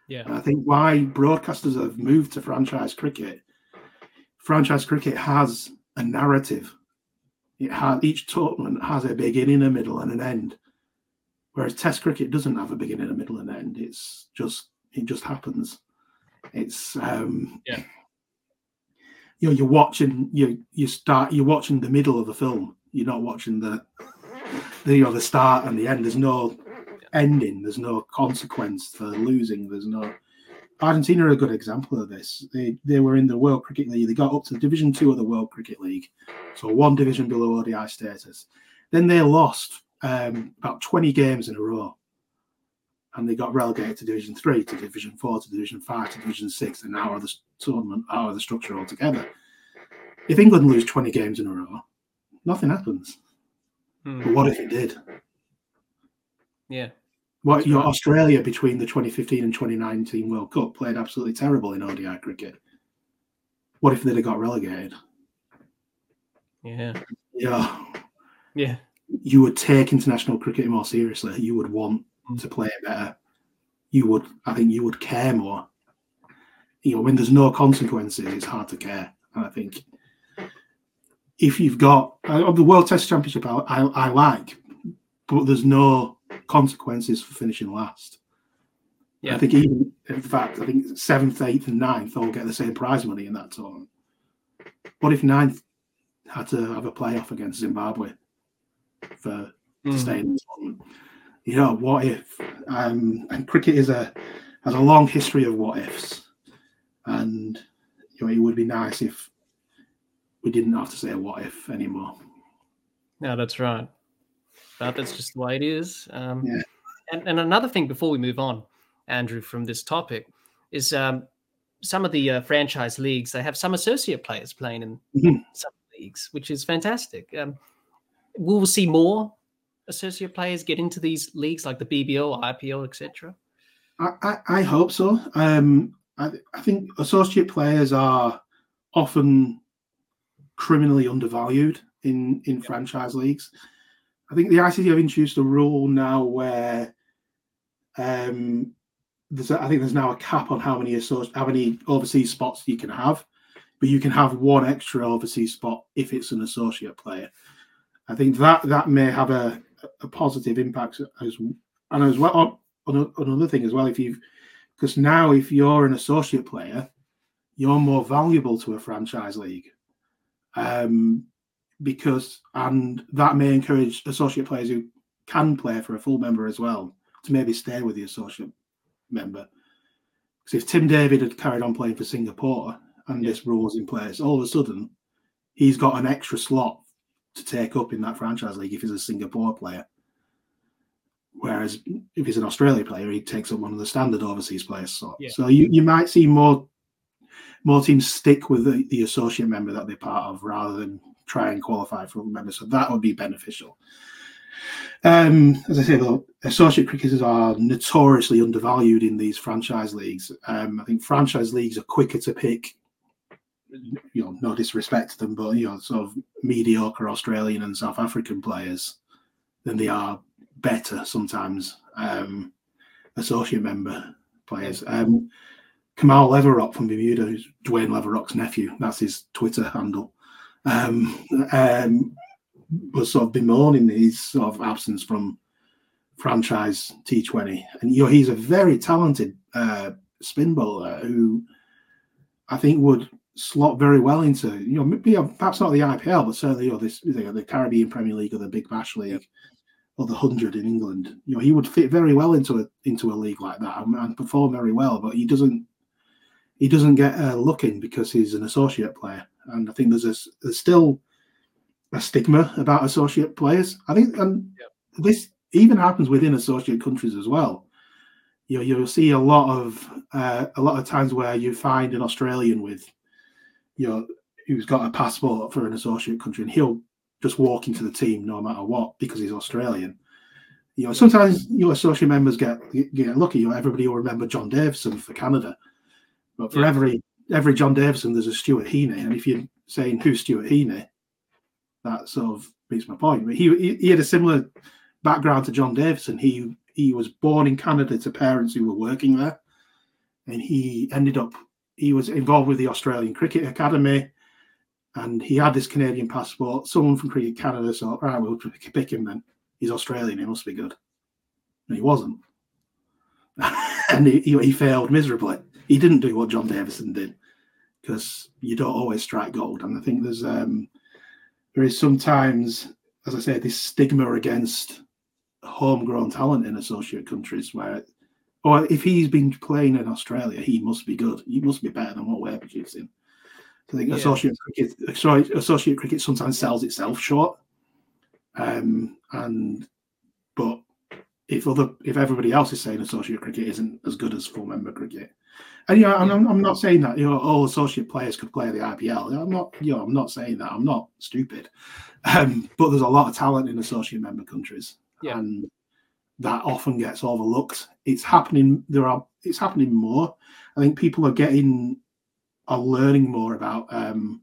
Yeah, And I think why broadcasters have moved to franchise cricket. Franchise cricket has a narrative. It has each tournament has a beginning, a middle, and an end. Whereas Test cricket doesn't have a beginning, a middle, and an end. It's just it just happens. It's um Yeah. You know, you're watching you you start you're watching the middle of the film. You're not watching the the you know the start and the end. There's no ending. There's no consequence for losing. There's no. Argentina are a good example of this. They they were in the World Cricket League. They got up to Division Two of the World Cricket League, so one division below ODI status. Then they lost um, about 20 games in a row, and they got relegated to Division Three, to Division Four, to Division Five, to Division Six, and now are the tournament, out of the structure altogether. If England lose 20 games in a row, nothing happens. Hmm, But what if it did? yeah, What your Australia between the 2015 and 2019 World Cup played absolutely terrible in ODI cricket. What if they'd have got relegated? yeah, Yeah, yeah, you would take international cricket more seriously. You would want Mm. to play it better. you would I think you would care more. You know, when there's no consequences, it's hard to care. And I think if you've got uh, the World Test Championship, I, I, I like, but there's no consequences for finishing last. Yeah. I think even in fact, I think seventh, eighth, and ninth all get the same prize money in that tournament. What if ninth had to have a playoff against Zimbabwe for mm. to hmm. stay in the tournament? You know, what if? Um, and cricket is a has a long history of what ifs, and you know, it would be nice if we didn't have to say what if anymore. Yeah, that's right. But that's just the way it is. Um, yeah. and, and another thing before we move on, Andrew, from this topic is um, some of the uh, franchise leagues, they have some associate players playing in mm-hmm. some leagues, which is fantastic. Um, will see more associate players get into these leagues like the BBL, IPL, etc.? I, I, I, hope so. Um, I, I think associate players are often criminally undervalued in in franchise leagues. I think the ICC have introduced a rule now where um, there's a, I think there's now a cap on how many how many overseas spots you can have, but you can have one extra overseas spot if it's an associate player. I think that that may have a, a positive impact as and as well on another thing as well. If you've because now if you're an associate player, you're more valuable to a franchise league um, because and that may encourage associate players who can play for a full member as well to maybe stay with the associate member. Because if Tim David had carried on playing for Singapore and yeah. this rule was in place, all of a sudden he's got an extra slot to take up in that franchise league if he's a Singapore player. Whereas if he's an Australia player, he takes up one of the standard overseas players. So, yeah. so you, you might see more more teams stick with the, the associate member that they're part of rather than try and qualify for a member. So that would be beneficial. Um, as I say, though, associate cricketers are notoriously undervalued in these franchise leagues. Um, I think franchise leagues are quicker to pick. You know, no disrespect to them, but you know, sort of mediocre Australian and South African players than they are better sometimes um, associate member players. Um, Kamau Leverock from Bermuda, who's Dwayne Leverock's nephew. That's his Twitter handle. Um, um, was sort of bemoaning his sort of absence from franchise T20, and you know he's a very talented uh, spin bowler who I think would slot very well into you know maybe perhaps not the IPL, but certainly you know this you know, the Caribbean Premier League or the Big Bash League. Or the hundred in England, you know, he would fit very well into a into a league like that and, and perform very well. But he doesn't he doesn't get a look in because he's an associate player. And I think there's a, there's still a stigma about associate players. I think, and this even happens within associate countries as well. You know, you'll see a lot of uh, a lot of times where you find an Australian with, you know, who's got a passport for an associate country, and he'll just walk into the team no matter what because he's Australian. You know, sometimes your associate members get get lucky. You know, everybody will remember John Davison for Canada but for yeah. every every John Davison, there's a Stuart Heaney, and if you're saying who's Stuart Heaney, that sort of beats my point. But he, he, had a similar background to John Davison. He he was born in Canada to parents who were working there, and he ended up he was involved with the Australian Cricket Academy, and he had this Canadian passport. Someone from Cricket Canada thought, right, we'll pick him then. He's Australian, he must be good. And he wasn't, and he, he, he failed miserably he didn't do what John Davison did because you don't always strike gold. And I think there's um, there is sometimes, as I say, this stigma against homegrown talent in associate countries where, or if he's been playing in Australia, he must be good. He must be better than what we're producing. So I think yeah. associate cricket, sorry, associate cricket sometimes sells itself short. Um, and but if other if everybody else is saying associate cricket isn't as good as full member cricket, and you know, I'm, I'm not saying that you know all associate players could play the IPL. I'm not, you know, I'm not saying that. I'm not stupid. Um, but there's a lot of talent in associate member countries, yeah. and that often gets overlooked. It's happening. There are. It's happening more. I think people are getting, are learning more about um,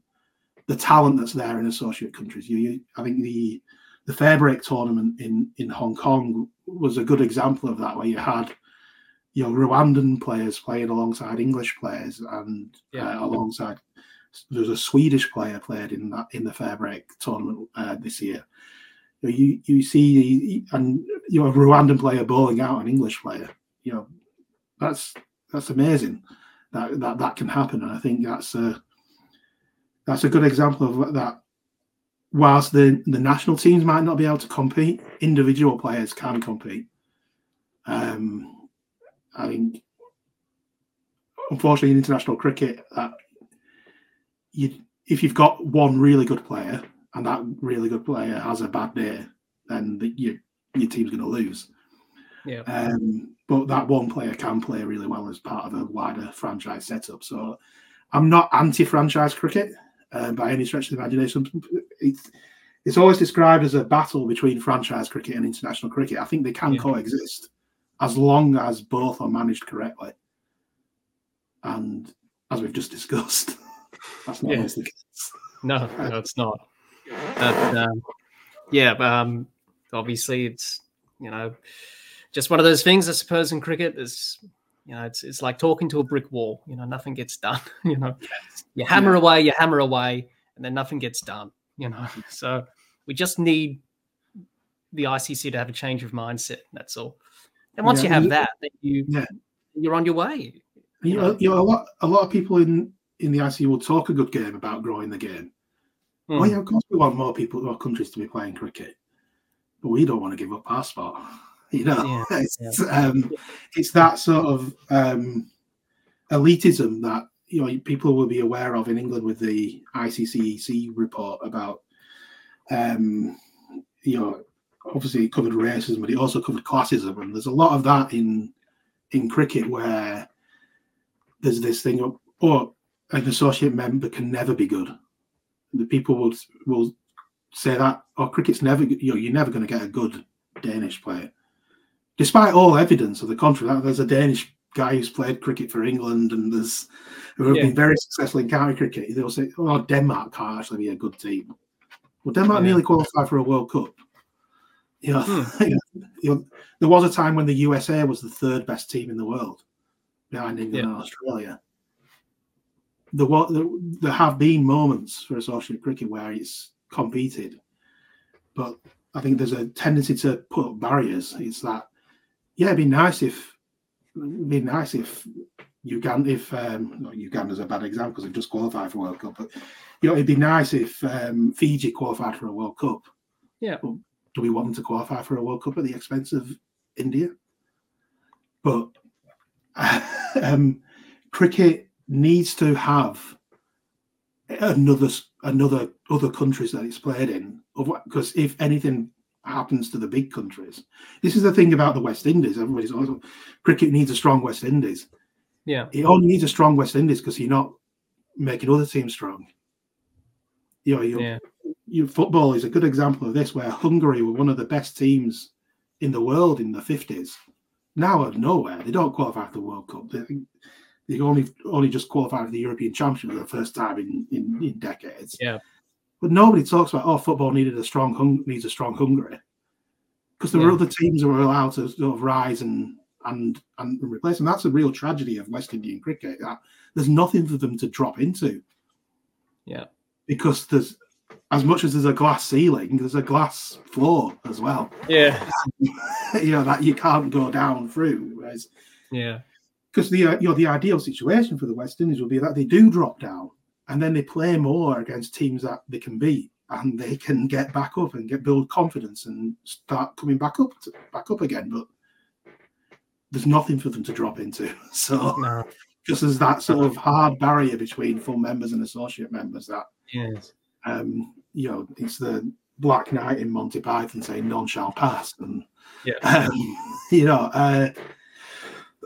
the talent that's there in associate countries. You, you, I think the the Fairbreak tournament in in Hong Kong was a good example of that, where you had you know Rwandan players playing alongside English players and Yeah. uh, alongside there's a Swedish player played in that in the FairBreak tournament uh, this year. You you you see and you know a Rwandan player bowling out an English player. You know that's that's amazing that that that can happen, and I think that's a that's a good example of that. Whilst the the national teams might not be able to compete, individual players can compete. Um, I think, unfortunately, in international cricket, that you if you've got one really good player and that really good player has a bad day, then the, your your team's going to lose. Yeah. Um, but that one player can play really well as part of a wider franchise setup. So I'm not anti-franchise cricket uh, by any stretch of the imagination. It's it's always described as a battle between franchise cricket and international cricket. I think they can Yeah. coexist as long as both are managed correctly. And as we've just discussed, that's not Yeah. always the case. No, no, it's not. But, um, yeah, but, um, obviously it's you know just one of those things. I suppose in cricket, is you know it's it's like talking to a brick wall. You know, nothing gets done. You know, you hammer Yeah. away, you hammer away, and then nothing gets done. You know, so we just need the ICC to have a change of mindset. That's all. And once Yeah, you have that, then you Yeah. you're on your way. You know, you know, a lot a lot of people in in the IC will talk a good game about growing the game. Oh Hmm. yeah, of course we want more people, more countries to be playing cricket, but we don't want to give up our spot. You know, Yeah, it's um, it's that sort of um, elitism that you know people will be aware of in England with the ICEC report about. Um, you know, obviously it covered racism, but it also covered classism, and there's a lot of that in in cricket where there's this thing of oh an associate member can never be good. The people will will say that oh cricket's never you know you're never going to get a good Danish player, despite all evidence of the contrary. That There's a Danish guy who's played cricket for England and there's who have Yeah. been very successful in county cricket. They'll say oh Denmark can't actually be a good team. Well, Denmark Yeah. nearly qualified for a World Cup. You know, Hmm. you know, there was a time when the USA was the third best team in the world behind England Yeah. and Australia. There, there have been moments for associate cricket where it's competed, but I think there's a tendency to put up barriers. It's that, yeah, it'd be nice if, it'd be nice if Uganda, if um, not Uganda's a bad example because they've just qualified for World Cup, but you know, it'd be nice if um, Fiji qualified for a World Cup. Yeah. But do we want them to qualify for a World Cup at the expense of India? But um, cricket needs to have another another other countries that it's played in because if anything happens to the big countries this is the thing about the west indies everybody's also cricket needs a strong west indies Yeah. it only needs a strong west indies because you're not making other teams strong you know your, Yeah. Football is a good example of this where hungary were one of the best teams in the world in the 50s now out of nowhere they don't qualify for the world cup they, they only only just qualified for the European Championship for the first time in, in, in decades. Yeah. But nobody talks about oh football needed a strong hung, needs a strong Hungary because there were other teams that were allowed to sort of rise and and and replace them. That's a real tragedy of West Indian cricket. That there's nothing for them to drop into. Yeah. Because there's as much as there's a glass ceiling, there's a glass floor as well. Yeah. you know that you can't go down through. Whereas Yeah. because the uh, you know the ideal situation for the West Indies would be that they do drop down and then they play more against teams that they can beat and they can get back up and get build confidence and start coming back up to, back up again. But there's nothing for them to drop into. So No. just as that sort of hard barrier between full members and associate members that Yes. um, you know it's the Black Knight in Monty Python saying none shall pass and Yeah. um, you know, uh,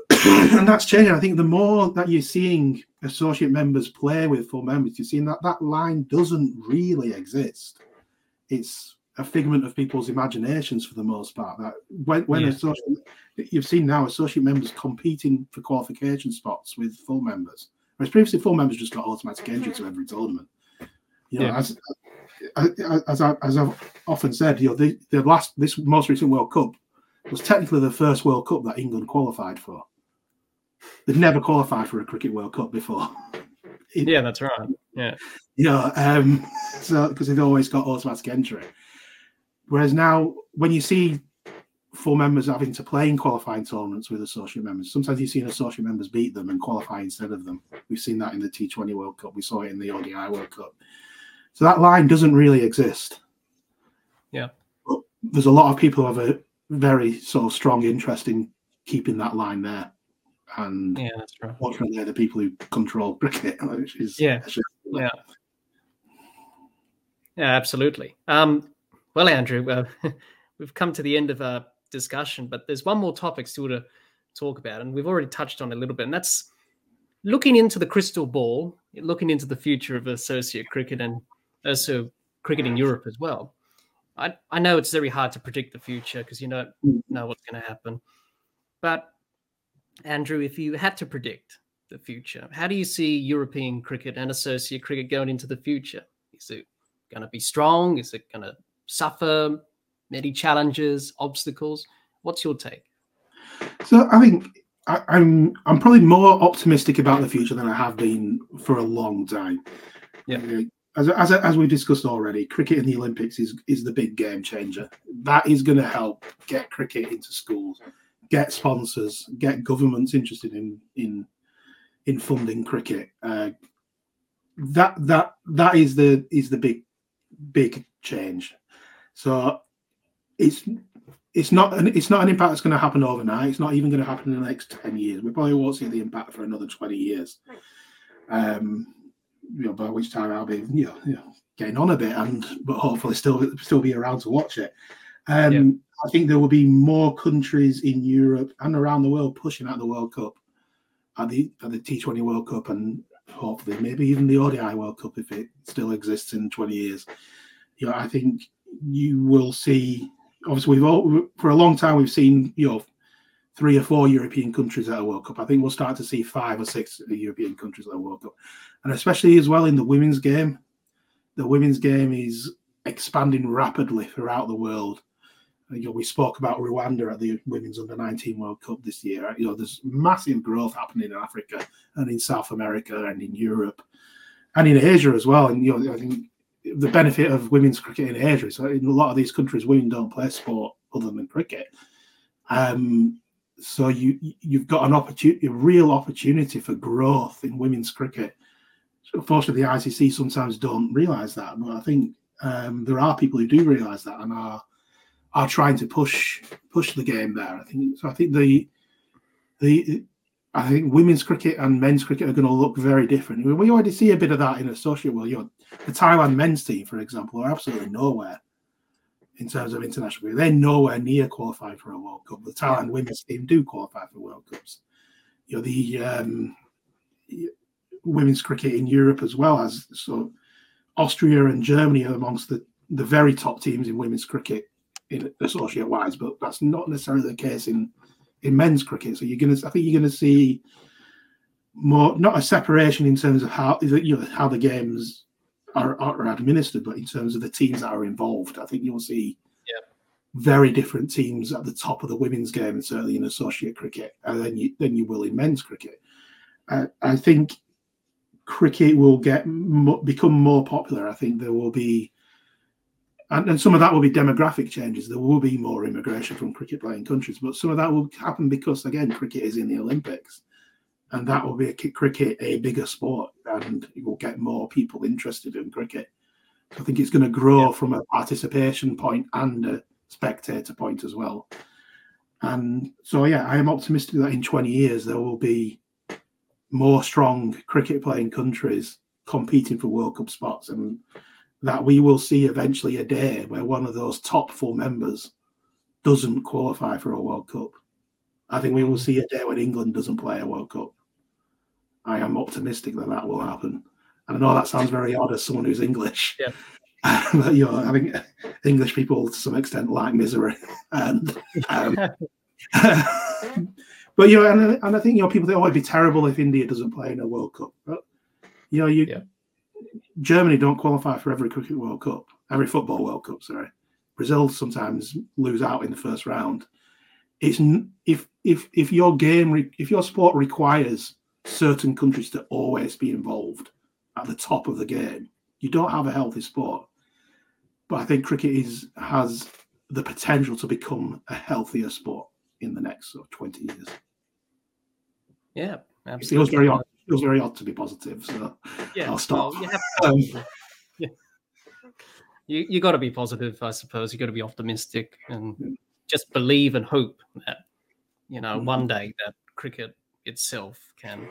and that's changing. I think the more that you're seeing associate members play with full members, you're seeing that that line doesn't really exist. It's a figment of people's imaginations for the most part. That when when Yeah. associate, you've seen now associate members competing for qualification spots with full members, whereas previously full members just got automatic entry to every tournament. You know, Yeah. as as I, as I've often said, you know, the, the last this most recent World Cup was technically the first World Cup that England qualified for. they've never qualified for a cricket World Cup before. yeah, that's right. Yeah, you know, um, so because they've always got automatic entry. Whereas now, when you see full members having to play in qualifying tournaments with associate members, sometimes you've seen associate members beat them and qualify instead of them. We've seen that in the T20 World Cup. We saw it in the ODI World Cup. So that line doesn't really exist. Yeah. But there's a lot of people who have a very sort of strong interest in keeping that line there. And yeah, that's right. Fortunately, they're the people who control cricket, which is yeah, yeah, yeah, absolutely. Um, well, Andrew, uh, we've come to the end of our discussion, but there's one more topic still to talk about, and we've already touched on a little bit, and that's looking into the crystal ball, looking into the future of associate cricket and also cricket in Europe as well. I, I know it's very hard to predict the future because you don't mm. know what's going to happen. But Andrew, if you had to predict the future, how do you see European cricket and associate cricket going into the future? Is it going to be strong? Is it going to suffer many challenges, obstacles? What's your take? So I think I, I'm, I'm probably more optimistic about the future than I have been for a long time. Yeah. As, as, as we discussed already, cricket in the Olympics is, is the big game changer. That is going to help get cricket into schools, get sponsors, get governments interested in in in funding cricket. Uh, that that that is the is the big big change. So it's it's not an it's not an impact that's going to happen overnight. It's not even going to happen in the next ten years. We probably won't see the impact for another twenty years. Um, you know, by which time I'll be you know, you know getting on a bit, and but hopefully still still be around to watch it. Um, yeah. I think there will be more countries in Europe and around the world pushing at the World Cup, at the at the T20 World Cup, and hopefully maybe even the ODI World Cup if it still exists in 20 years. You know, I think you will see. Obviously, we've all, for a long time we've seen you know three or four European countries at a World Cup. I think we'll start to see five or six European countries at a World Cup, and especially as well in the women's game. The women's game is expanding rapidly throughout the world. You know, we spoke about Rwanda at the Women's Under 19 World Cup this year. You know, there's massive growth happening in Africa and in South America and in Europe and in Asia as well. And you know, I think the benefit of women's cricket in Asia is in a lot of these countries, women don't play sport other than cricket. Um, so you you've got an opportunity, a real opportunity for growth in women's cricket. Unfortunately, the ICC sometimes don't realise that, but I think um, there are people who do realise that and are are trying to push push the game there. I think so. I think the the I think women's cricket and men's cricket are going to look very different. We already see a bit of that in associate world. You know, the Thailand men's team, for example, are absolutely nowhere in terms of international cricket. They're nowhere near qualifying for a World Cup. The Thailand women's team do qualify for World Cups. You know, the um, women's cricket in Europe as well as so Austria and Germany are amongst the, the very top teams in women's cricket in associate wise, but that's not necessarily the case in in men's cricket. So you're gonna, I think you're gonna see more not a separation in terms of how you know how the games are, are administered, but in terms of the teams that are involved, I think you'll see yeah. very different teams at the top of the women's game, and certainly in associate cricket, and then you than you will in men's cricket. Uh, I think cricket will get become more popular. I think there will be and, and some of that will be demographic changes. There will be more immigration from cricket playing countries, but some of that will happen because again, cricket is in the Olympics, and that will be a cricket a bigger sport, and it will get more people interested in cricket. I think it's going to grow yeah. from a participation point and a spectator point as well. And so, yeah, I am optimistic that in 20 years there will be more strong cricket playing countries competing for World Cup spots. And that we will see eventually a day where one of those top four members doesn't qualify for a World Cup. I think we will mm. see a day when England doesn't play a World Cup. I am optimistic that that will happen. And I know that sounds very odd as someone who's English. Yeah. but you know, I think English people to some extent like misery, and um, but you know, and, and I think you know people think, oh, it'd be terrible if India doesn't play in a World Cup. But you know, you yeah. Germany don't qualify for every cricket World Cup, every football World Cup. Sorry, Brazil sometimes lose out in the first round. it's if if if your game if your sport requires certain countries to always be involved at the top of the game, you don't have a healthy sport. But I think cricket is has the potential to become a healthier sport in the next sort of 20 years. Yeah, absolutely. It feels very odd. It feels very odd to be positive. So yeah, I'll stop. Well, you um, yeah. You you got to be positive, I suppose. You got to be optimistic and yeah. just believe and hope that you know mm-hmm. one day that cricket itself can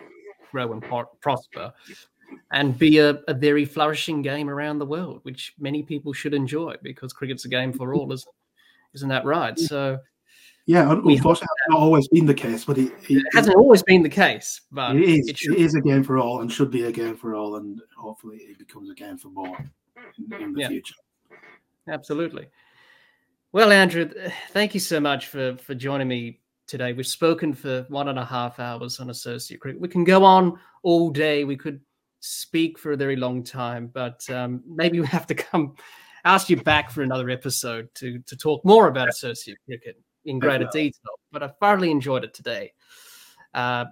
grow and pro- prosper and be a, a, very flourishing game around the world, which many people should enjoy because cricket's a game for all, isn't isn't that right? So yeah, unfortunately, it's not always been the case, but it, it, it hasn't it, always been the case. But it is. It, is a game for all, and should be a game for all, and hopefully, it becomes a game for more in, in the yeah. future. Absolutely. Well, Andrew, thank you so much for for joining me today. We've spoken for one and a half hours on associate cricket. We can go on all day. We could speak for a very long time, but um, maybe we have to come ask you back for another episode to to talk more about associate cricket in greater detail. But I thoroughly enjoyed it today. Uh,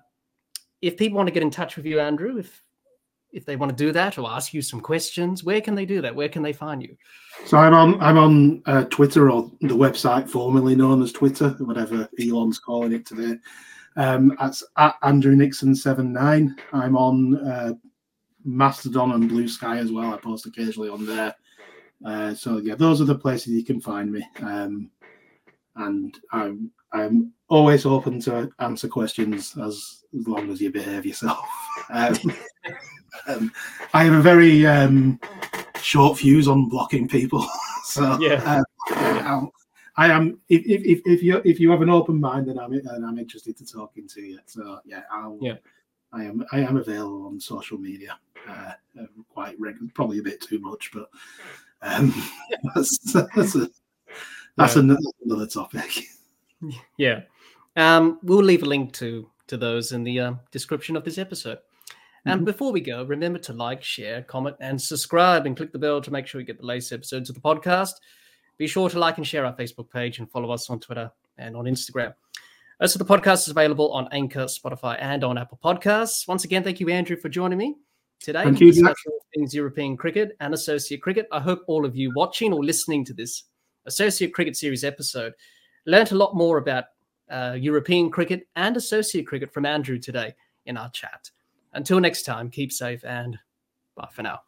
if people want to get in touch with you, Andrew, if if they want to do that or ask you some questions, where can they do that? Where can they find you? So I'm on I'm on uh, Twitter or the website formerly known as Twitter, whatever Elon's calling it today. Um, that's at Andrew Nixon seven nine. I'm on uh, Mastodon and Blue Sky as well. I post occasionally on there. Uh, so yeah, those are the places you can find me. Um, and I'm I'm always open to answer questions as as long as you behave yourself. um, um, I have a very um, short fuse on blocking people, so yeah. Uh, I am. If, if if you if you have an open mind, then I'm then I'm interested to talking to you. So yeah, I'll. Yeah. I am I am available on social media uh, uh quite regularly, probably a bit too much, but um, that's, that's, a, that's yeah. another, another, topic. Yeah, um, we'll leave a link to to those in the uh, description of this episode. And mm-hmm. before we go, remember to like, share, comment, and subscribe, and click the bell to make sure you get the latest episodes of the podcast. Be sure to like and share our Facebook page and follow us on Twitter and on Instagram. So the podcast is available on Anchor, Spotify, and on Apple Podcasts. Once again, thank you, Andrew, for joining me today. Thank you. Things European cricket and associate cricket. I hope all of you watching or listening to this associate cricket series episode learned a lot more about uh, European cricket and associate cricket from Andrew today in our chat. Until next time, keep safe and bye for now.